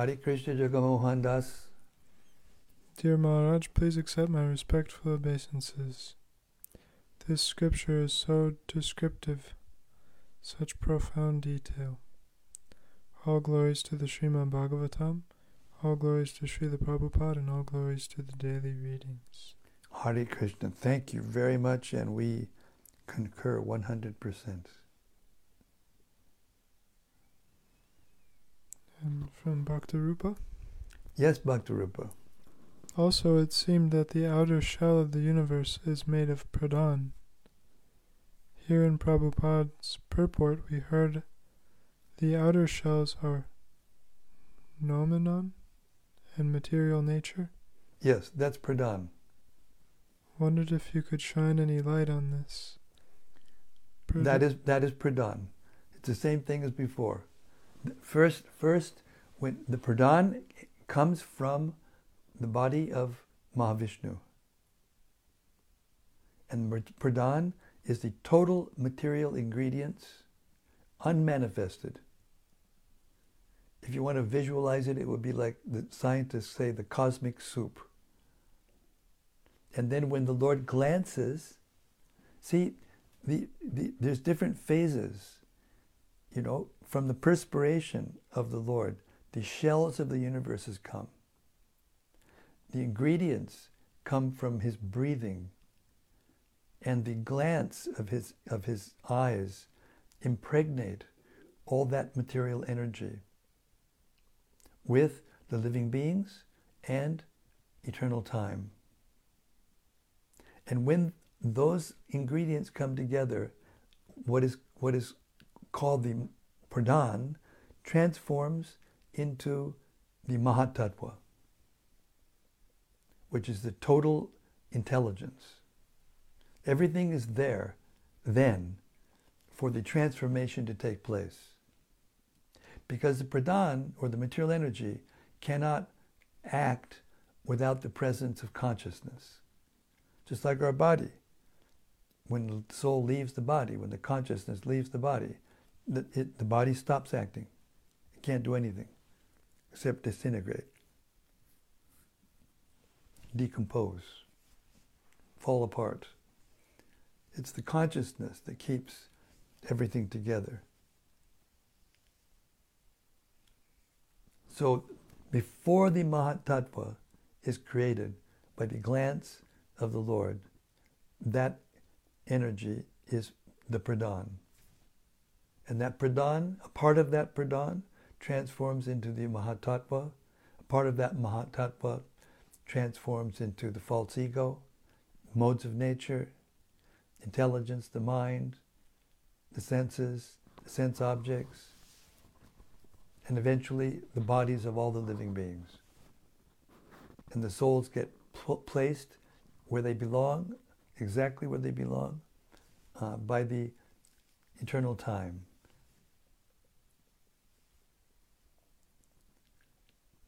Hare Krishna Jagamohan Das. Dear Maharaj, please accept my respectful obeisances. This scripture is so descriptive, such profound detail. All glories to the Srimad Bhagavatam, all glories to Srila Prabhupada, and all glories to the daily readings. Hare Krishna, thank you very much, and we concur 100%. And from Bhaktarupa? Yes, Bhaktarupa. Also, it seemed that the outer shell of the universe is made of pradhan. Here in Prabhupada's purport, we heard the outer shells are noumenon and material nature. Yes, that's pradhan. Wondered if you could shine any light on this. That is that is pradhan. It's the same thing as before. First, first, when the pradhan comes from the body of Mahavishnu, and pradhan is the total material ingredients, unmanifested. If you want to visualize it, it would be like the scientists say the cosmic soup. And then when the Lord glances, see, the, the, there's different phases you know, from the perspiration of the Lord, the shells of the universes come. The ingredients come from his breathing, and the glance of his, of his eyes impregnate all that material energy with the living beings and eternal time. And when those ingredients come together, what is, what is called the pradhan transforms into the mahatattva, which is the total intelligence. Everything is there then for the transformation to take place. Because the pradhan, or the material energy, cannot act without the presence of consciousness. Just like our body. When the soul leaves the body, when the consciousness leaves the body, the, it, the body stops acting. It can't do anything except disintegrate, decompose, fall apart. It's the consciousness that keeps everything together. So before the Mahatattva is created by the glance of the Lord, that energy is the pradhan. And that pradhan, a part of that pradhan, transforms into the Mahatattva. A part of that Mahatattva transforms into the false ego, modes of nature, intelligence, the mind, the senses, the sense objects, and eventually the bodies of all the living beings. And the souls get pl- placed where they belong, exactly where they belong, uh, by the eternal time.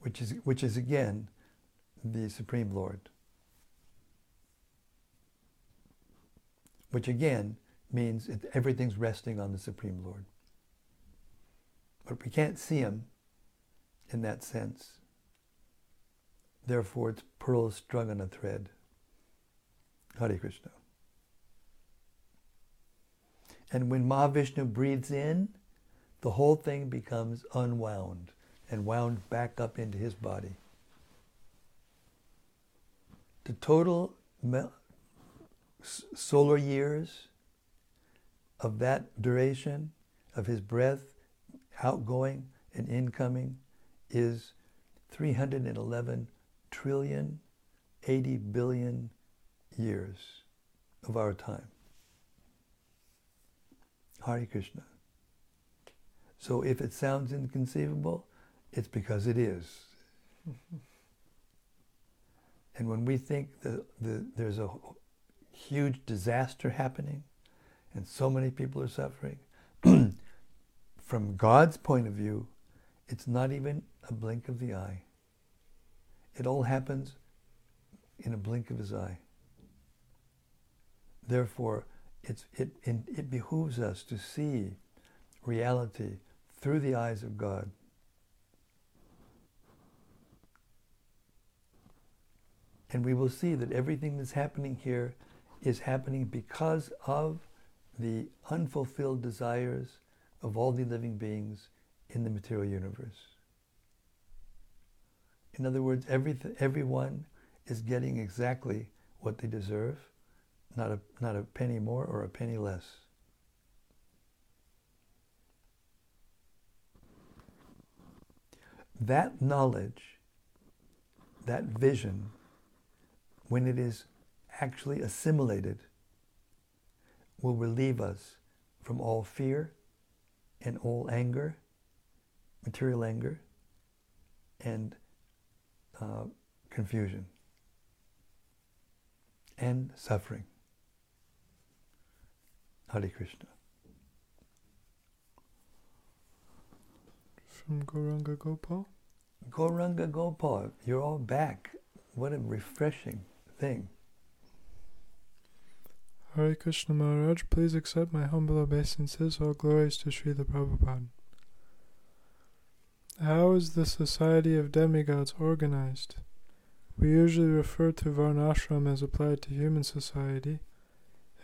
Which is, which is again the Supreme Lord. Which again means it, everything's resting on the Supreme Lord. But we can't see him in that sense. Therefore, it's pearls strung on a thread. Hare Krishna. And when Mahavishnu breathes in, the whole thing becomes unwound and wound back up into his body. The total solar years of that duration of his breath outgoing and incoming is 311 trillion 80 billion years of our time. Hare Krishna. So if it sounds inconceivable, it's because it is. and when we think that the, there's a huge disaster happening and so many people are suffering, from God's point of view, it's not even a blink of the eye. It all happens in a blink of his eye. Therefore, it's, it, it behooves us to see reality through the eyes of God. And we will see that everything that's happening here is happening because of the unfulfilled desires of all the living beings in the material universe. In other words, every, everyone is getting exactly what they deserve, not a, not a penny more or a penny less. That knowledge, that vision, when it is actually assimilated, will relieve us from all fear and all anger, material anger, and uh, confusion and suffering. Hare Krishna. From Gauranga Gopal? Gauranga Gopal, you're all back. What a refreshing thing. Hare Krishna Maharaj, please accept my humble obeisances. All glories to Srila Prabhupada. How is the society of demigods organized? We usually refer to Varnashram as applied to human society.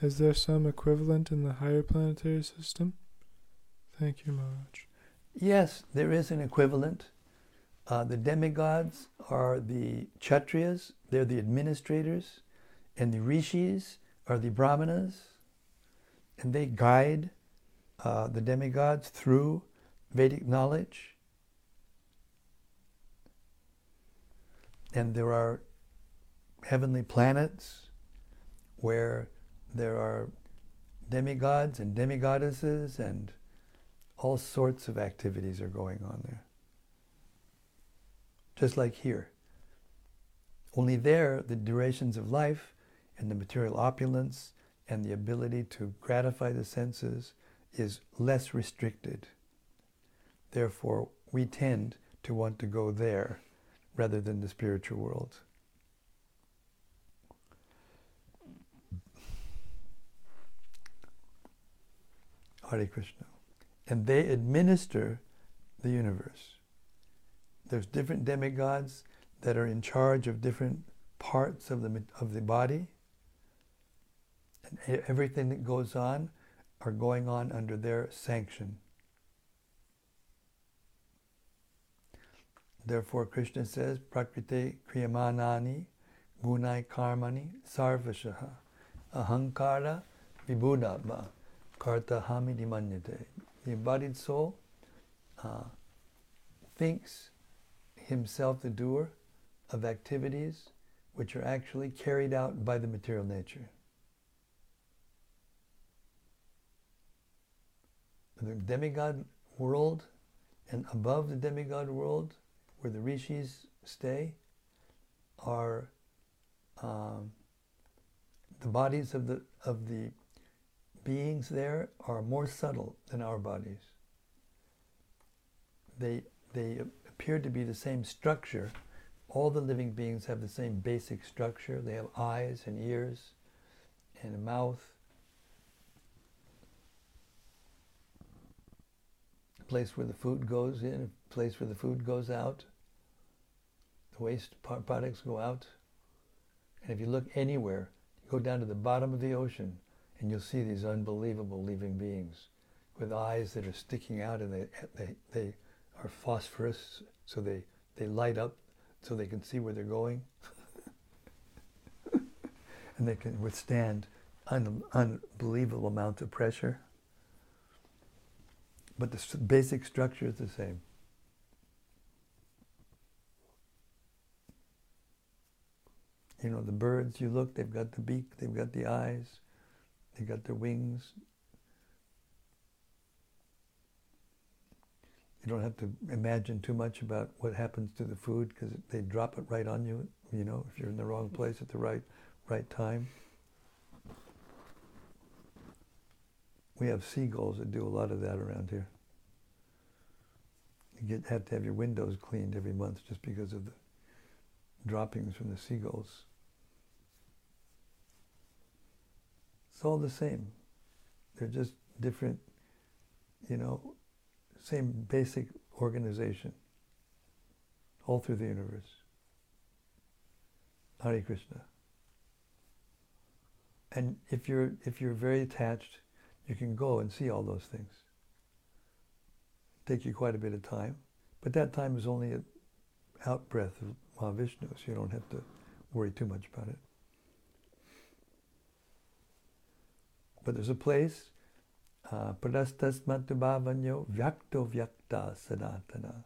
Is there some equivalent in the higher planetary system? Thank you, Maharaj. Yes, there is an equivalent. Uh, the demigods are the Kshatriyas, they're the administrators, and the Rishis are the Brahmanas, and they guide uh, the demigods through Vedic knowledge. And there are heavenly planets where there are demigods and demigoddesses, and all sorts of activities are going on there. Just like here. Only there, the durations of life and the material opulence and the ability to gratify the senses is less restricted. Therefore, we tend to want to go there rather than the spiritual world. Hare Krishna. And they administer the universe. There's different demigods that are in charge of different parts of the, of the body. And everything that goes on are going on under their sanction. Therefore, Krishna says, Prakriti kriyamanani gunai karmani sarvashaha ahankara vibhudabha karta hamidi manyate. The embodied soul uh, thinks himself the doer of activities which are actually carried out by the material nature. The demigod world and above the demigod world, where the rishis stay, are um, the bodies of the of the beings there are more subtle than our bodies. They they appear to be the same structure. All the living beings have the same basic structure. They have eyes and ears and a mouth. A place where the food goes in, a place where the food goes out. The waste products go out. And if you look anywhere, you go down to the bottom of the ocean and you'll see these unbelievable living beings with eyes that are sticking out and they, they, they are phosphorus, so they, they light up so they can see where they're going. and they can withstand un- unbelievable amounts of pressure. But the basic structure is the same. You know, the birds, you look, they've got the beak, they've got the eyes, they've got their wings, You don't have to imagine too much about what happens to the food because they drop it right on you. You know, if you're in the wrong place at the right right time. We have seagulls that do a lot of that around here. You get, have to have your windows cleaned every month just because of the droppings from the seagulls. It's all the same. They're just different, you know, same basic organization all through the universe. Hare Krishna. And if you're if you're very attached, you can go and see all those things. Take you quite a bit of time, but that time is only an out breath of Mahavishnu, so you don't have to worry too much about it. But there's a place Parastasmatubhavanyo vyakto vyakta sanatana.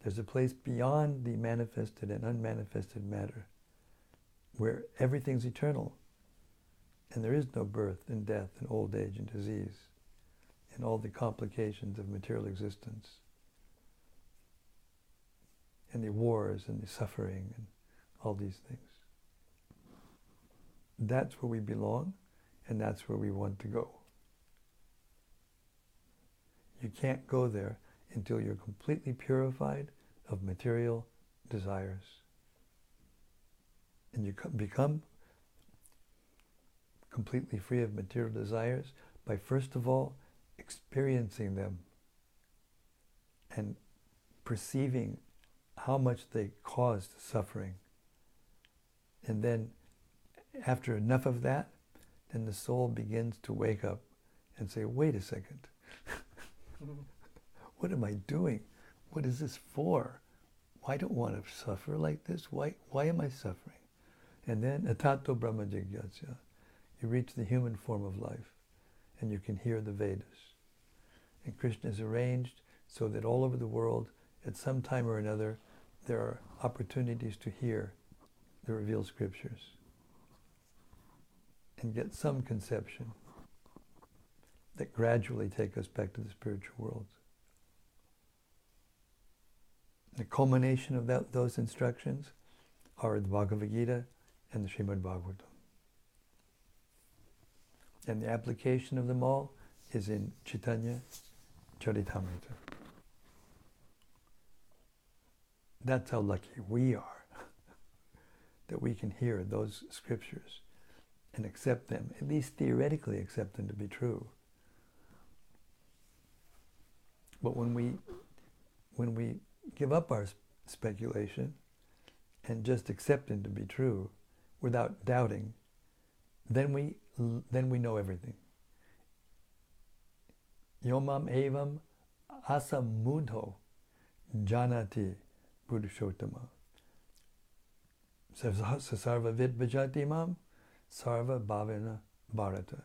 There's a place beyond the manifested and unmanifested matter where everything's eternal and there is no birth and death and old age and disease and all the complications of material existence and the wars and the suffering and all these things. That's where we belong and that's where we want to go. You can't go there until you're completely purified of material desires. And you become completely free of material desires by first of all experiencing them and perceiving how much they caused suffering. And then after enough of that, then the soul begins to wake up and say, wait a second. What am I doing? What is this for? I don't want to suffer like this. Why, why am I suffering? And then atato brahma jigyasya. You reach the human form of life and you can hear the Vedas. And Krishna is arranged so that all over the world, at some time or another, there are opportunities to hear the revealed scriptures and get some conception that gradually take us back to the spiritual world. The culmination of that, those instructions are the Bhagavad Gita and the Srimad Bhagavatam. And the application of them all is in Chaitanya Charitamrita. That's how lucky we are that we can hear those scriptures and accept them, at least theoretically accept them to be true. But when we when we give up our speculation and just accept them to be true without doubting, then we then we know everything. Yomam evam asamudho janati Purushottama. Sarva vid bhajati mam sarva bhavana bharata.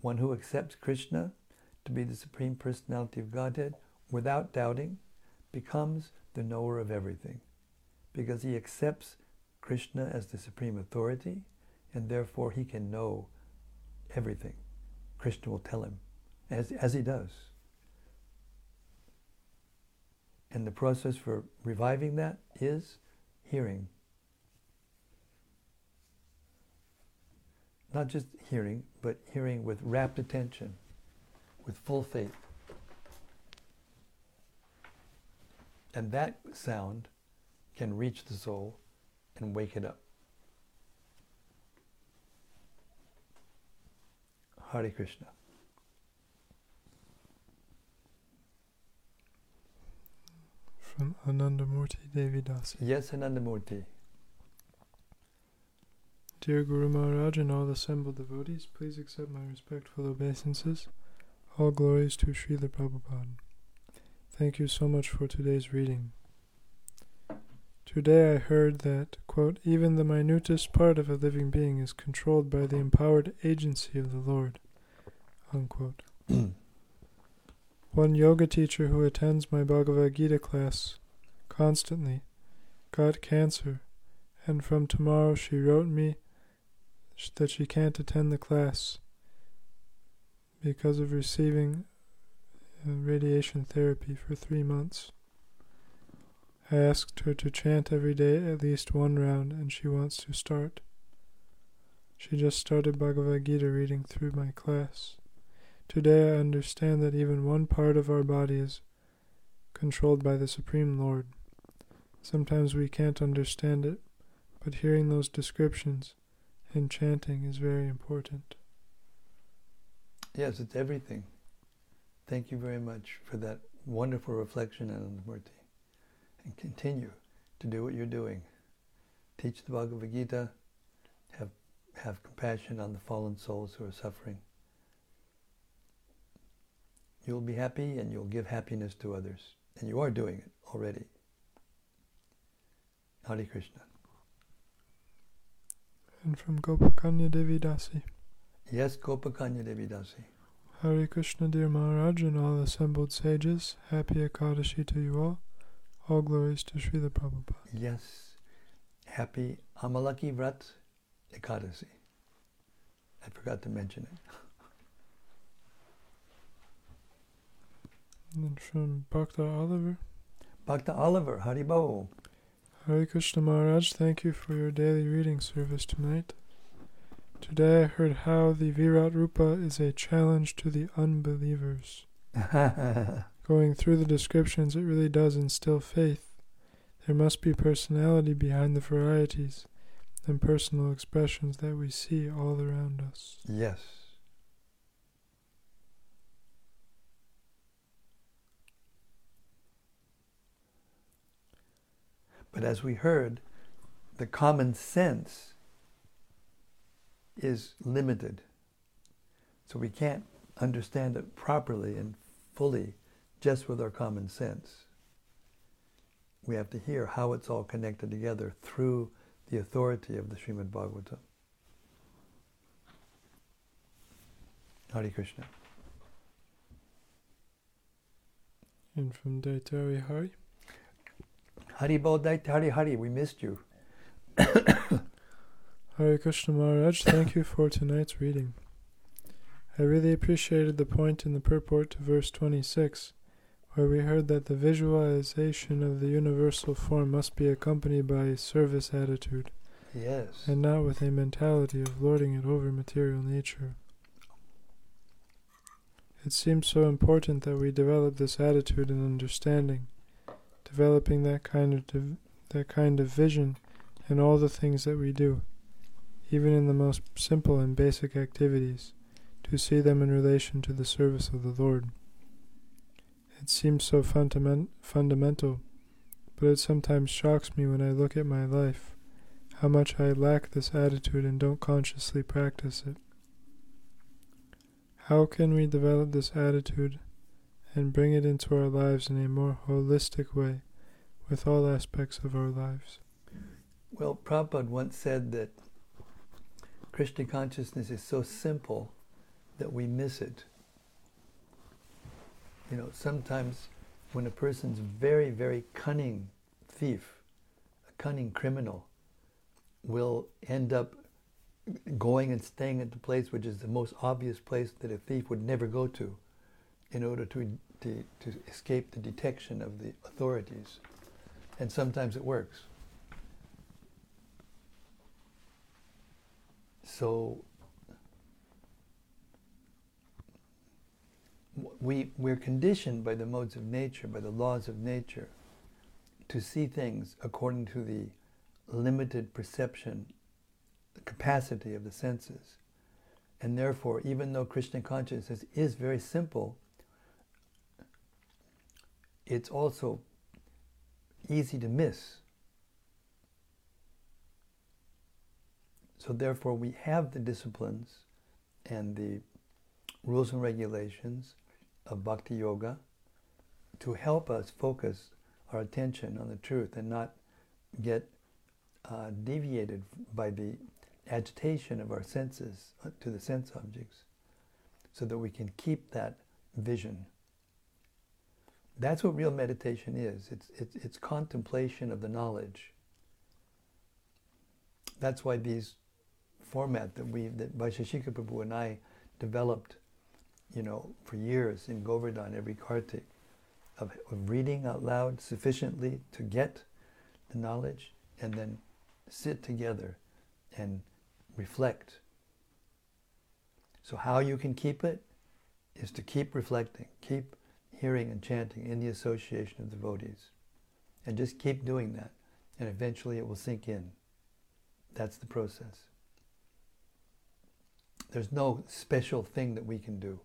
One who accepts Krishna to be the Supreme Personality of Godhead without doubting becomes the knower of everything because he accepts Krishna as the supreme authority and therefore he can know everything. Krishna will tell him, as, as he does. And the process for reviving that is hearing. Not just hearing, but hearing with rapt attention, with full faith. And that sound can reach the soul and wake it up. Hare Krishna. From Anandamurti Devidasi. Yes, Anandamurti. Dear Guru Maharaj and all assembled devotees, please accept my respectful obeisances. All glories to Srila Prabhupada. Thank you so much for today's reading. Today I heard that, quote, even the minutest part of a living being is controlled by the empowered agency of the Lord, unquote. One yoga teacher who attends my Bhagavad Gita class constantly got cancer, and from tomorrow she wrote me that she can't attend the class because of receiving uh, radiation therapy for three months. I asked her to chant every day at least one round, and she wants to start. She just started Bhagavad Gita reading through my class. Today I understand that even one part of our body is controlled by the Supreme Lord. Sometimes we can't understand it, but hearing those descriptions and chanting is very important. Yes, it's everything. Thank you very much for that wonderful reflection, Anandamurti. And continue to do what you're doing. Teach the Bhagavad Gita, have, have compassion on the fallen souls who are suffering. You'll be happy and you'll give happiness to others. And you are doing it already. Hare Krishna. And from Gopakanya Devi Dasi. Yes, Gopakanya Devi Dasi. Hare Krishna, dear Maharaj, and all assembled sages. Happy Akadashi to you all. All glories to Srila Prabhupada. Yes. Happy Amalaki Vrat Ekadasi. I forgot to mention it. And from Bhakta Oliver. Bhakta Oliver, Haribo. Hare Krishna Maharaj, thank you for your daily reading service tonight. Today I heard how the Virat Rupa is a challenge to the unbelievers. Going through the descriptions, it really does instill faith. There must be personality behind the varieties and personal expressions that we see all around us. yes. But as we heard, the common sense is limited. So we can't understand it properly and fully just with our common sense. We have to hear how it's all connected together through the authority of the Srimad Bhagavatam. Hare Krishna. And from Daitari Hari. Hari Bo Daita Hari Hari, we missed you. Hare Krishna Maharaj, thank you for tonight's reading. I really appreciated the point in the purport to verse 26, where we heard that the visualization of the universal form must be accompanied by a service attitude Yes. and not with a mentality of lording it over material nature. It seems so important that we develop this attitude and understanding, developing that kind of div- that kind of vision in all the things that we do, even in the most simple and basic activities, to see them in relation to the service of the Lord. It seems so fundament- fundamental, but it sometimes shocks me when I look at my life how much I lack this attitude and don't consciously practice it. How can we develop this attitude and bring it into our lives in a more holistic way with all aspects of our lives? Well, Prabhupada once said that Krishna consciousness is so simple that we miss it. You know, sometimes when a person's very, very cunning thief, a cunning criminal, will end up going and staying at the place which is the most obvious place that a thief would never go to in order to, to, to escape the detection of the authorities. And sometimes it works. So we, we're conditioned by the modes of nature, by the laws of nature, to see things according to the limited perception capacity of the senses. And therefore, even though Krishna consciousness is very simple, it's also easy to miss. So therefore, we have the disciplines and the rules and regulations of bhakti yoga to help us focus our attention on the truth and not get uh, deviated by the agitation of our senses to the sense objects so that we can keep that vision. That's what real meditation is. It's, it's, it's contemplation of the knowledge. That's why these format that we, that Vaisheshika Prabhu and I developed, you know, for years in Govardhan every Kartik, of, of reading out loud sufficiently to get the knowledge and then sit together and reflect. So, how you can keep it is to keep reflecting, keep hearing and chanting in the association of devotees, and just keep doing that, and eventually it will sink in. That's the process. There's no special thing that we can do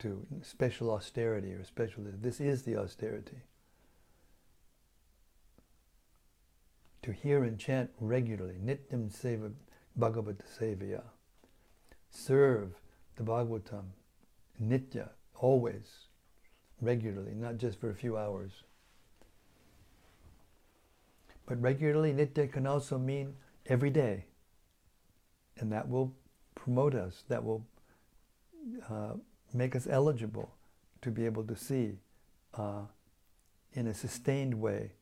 to special austerity or special. This is the austerity. To hear and chant regularly, nityam seva bhagavata sevaya. Serve the Bhagavatam, nitya, always, regularly, not just for a few hours. But regularly, nitya can also mean every day. And that will promote us, that will uh, make us eligible to be able to see uh, in a sustained way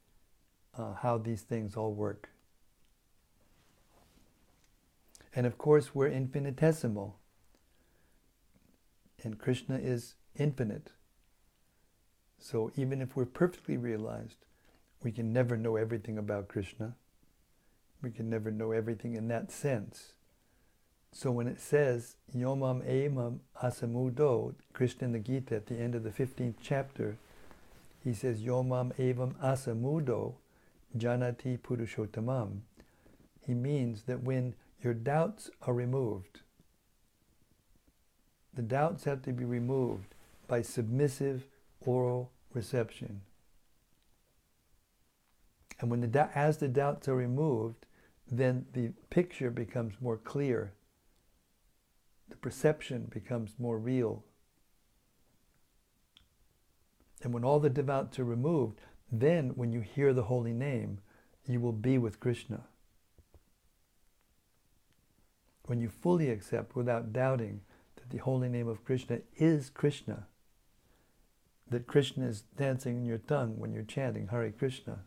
uh, how these things all work. And of course, we're infinitesimal. And Krishna is infinite. So even if we're perfectly realized, we can never know everything about Krishna. We can never know everything in that sense. So when it says Yomam Emam Asamudo, Krishna in the Gita at the end of the 15th chapter, he says Yomam Evam Asamudo Janati Purushottamam. He means that when your doubts are removed, the doubts have to be removed by submissive oral reception. And when the as the doubts are removed, then the picture becomes more clear the perception becomes more real. And when all the devouts are removed, then when you hear the holy name, you will be with Krishna. When you fully accept without doubting that the holy name of Krishna is Krishna, that Krishna is dancing in your tongue when you're chanting Hare Krishna,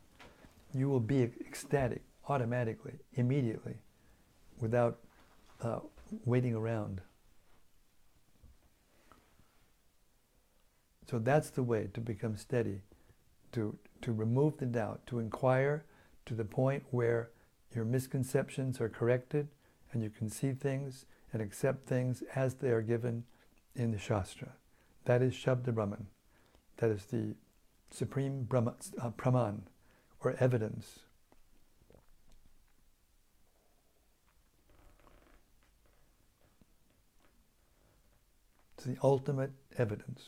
you will be ecstatic automatically, immediately, without uh, waiting around. So that's the way to become steady, to, to remove the doubt, to inquire to the point where your misconceptions are corrected and you can see things and accept things as they are given in the Shastra. That is Shabda Brahman. That is the supreme Brahma, uh, Praman, or evidence. It's the ultimate evidence.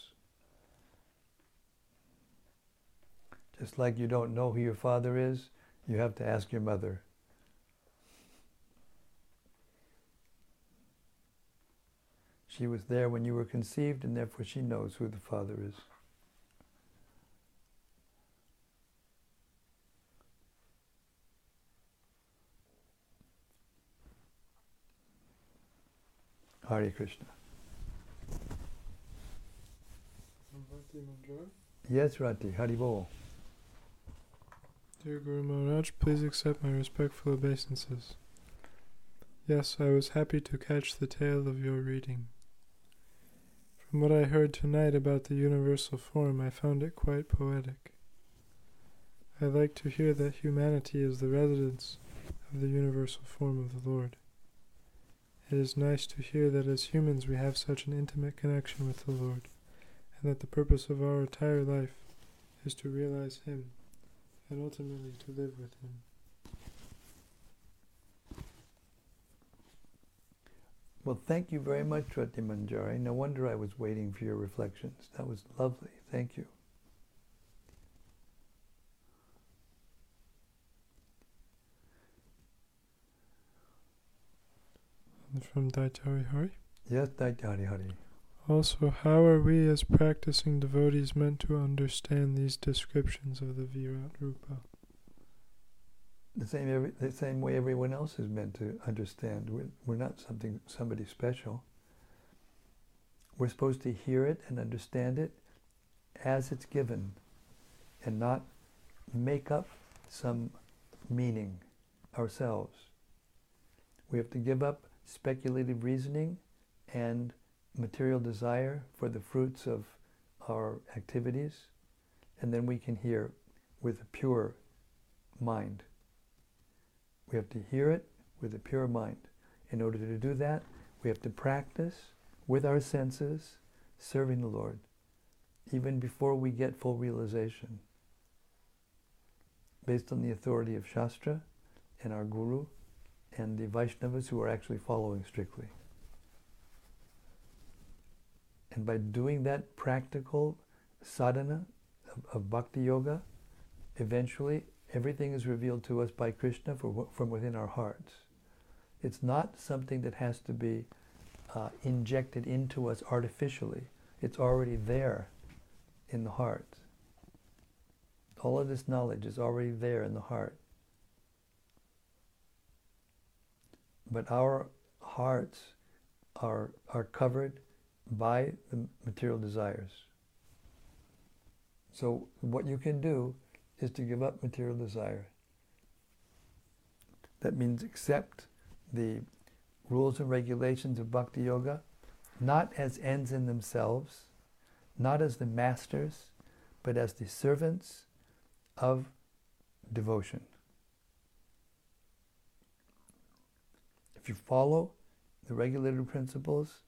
Just like you don't know who your father is, you have to ask your mother. She was there when you were conceived, and therefore she knows who the Father is. Hare Krishna. Yes, Rati, Haribol. Dear Guru Maharaj, please accept my respectful obeisances. Yes, I was happy to catch the tail of your reading. From what I heard tonight about the universal form, I found it quite poetic. I like to hear that humanity is the residence of the universal form of the Lord. It is nice to hear that as humans we have such an intimate connection with the Lord, and that the purpose of our entire life is to realize Him and ultimately to live with Him. Well, thank you very much, Rati Manjari. No wonder I was waiting for your reflections. That was lovely. Thank you. From Daitari Hari. Yes, Daitari Hari. Also, how are we as practicing devotees meant to understand these descriptions of the Virat Rupa? The same, every, the same way everyone else is meant to understand. We're, we're not something somebody special. We're supposed to hear it and understand it as it's given, and not make up some meaning ourselves. We have to give up speculative reasoning and material desire for the fruits of our activities, and then we can hear with a pure mind. We have to hear it with a pure mind. In order to do that, we have to practice with our senses serving the Lord, even before we get full realization. Based on the authority of Shastra and our Guru and the Vaishnavas who are actually following strictly. And by doing that practical sadhana of, of bhakti yoga, eventually everything is revealed to us by Krishna from, from within our hearts. It's not something that has to be uh, injected into us artificially. It's already there in the heart. All of this knowledge is already there in the heart. But our hearts are, are covered by the material desires. So, what you can do is to give up material desire. That means accept the rules and regulations of bhakti yoga, not as ends in themselves, not as the masters, but as the servants of devotion. If you follow the regulated principles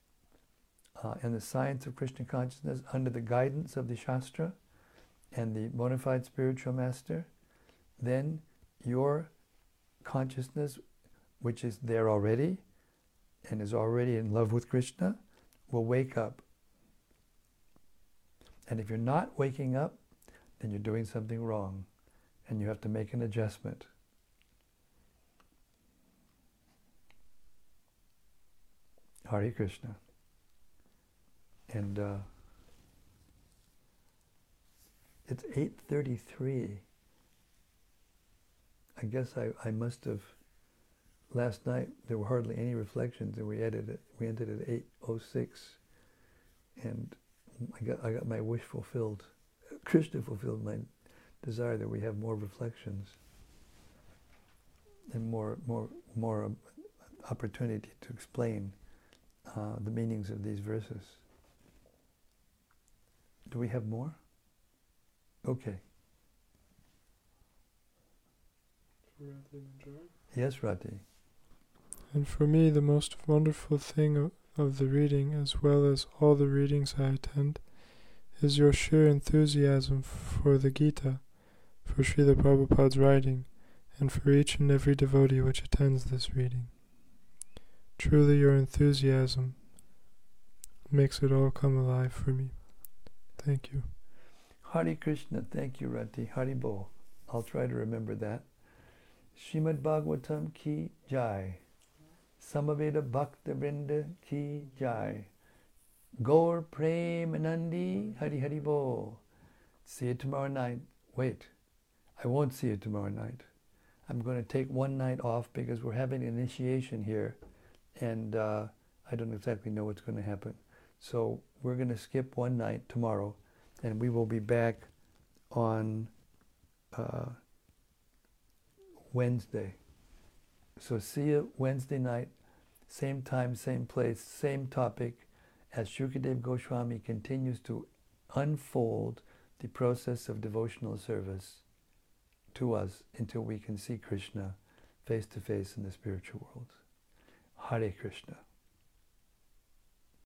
uh, and the science of Krishna consciousness under the guidance of the Shastra and the bona fide spiritual master, then your consciousness, which is there already and is already in love with Krishna, will wake up. And if you're not waking up, then you're doing something wrong and you have to make an adjustment. Hare Krishna. And uh, it's 8.33. I guess I, I must have, last night there were hardly any reflections and we ended it, we ended at 8.06 and I got, I got my wish fulfilled. Krishna fulfilled my desire that we have more reflections and more, more, more opportunity to explain uh, the meanings of these verses. Do we have more? Okay. Yes, Rati. And for me, the most wonderful thing of, of the reading, as well as all the readings I attend, is your sheer enthusiasm for the Gita, for Srila Prabhupada's writing, and for each and every devotee which attends this reading. Truly, your enthusiasm makes it all come alive for me. Thank you. Hari Krishna, thank you, Rati. Hari Bol. I'll try to remember that. Shrimad Bhagavatam ki jai. Samaveta Bhakta Vrinda ki jai. Gaur Premanandi Hari Hari Bol. See you tomorrow night. Wait, I won't see you tomorrow night. I'm going to take one night off because we're having initiation here and uh, I don't exactly know what's going to happen. So we're going to skip one night tomorrow and we will be back on uh, Wednesday. So see you Wednesday night, same time, same place, same topic, as Shukadev Goswami continues to unfold the process of devotional service to us until we can see Krishna face to face in the spiritual world. Hare Krishna.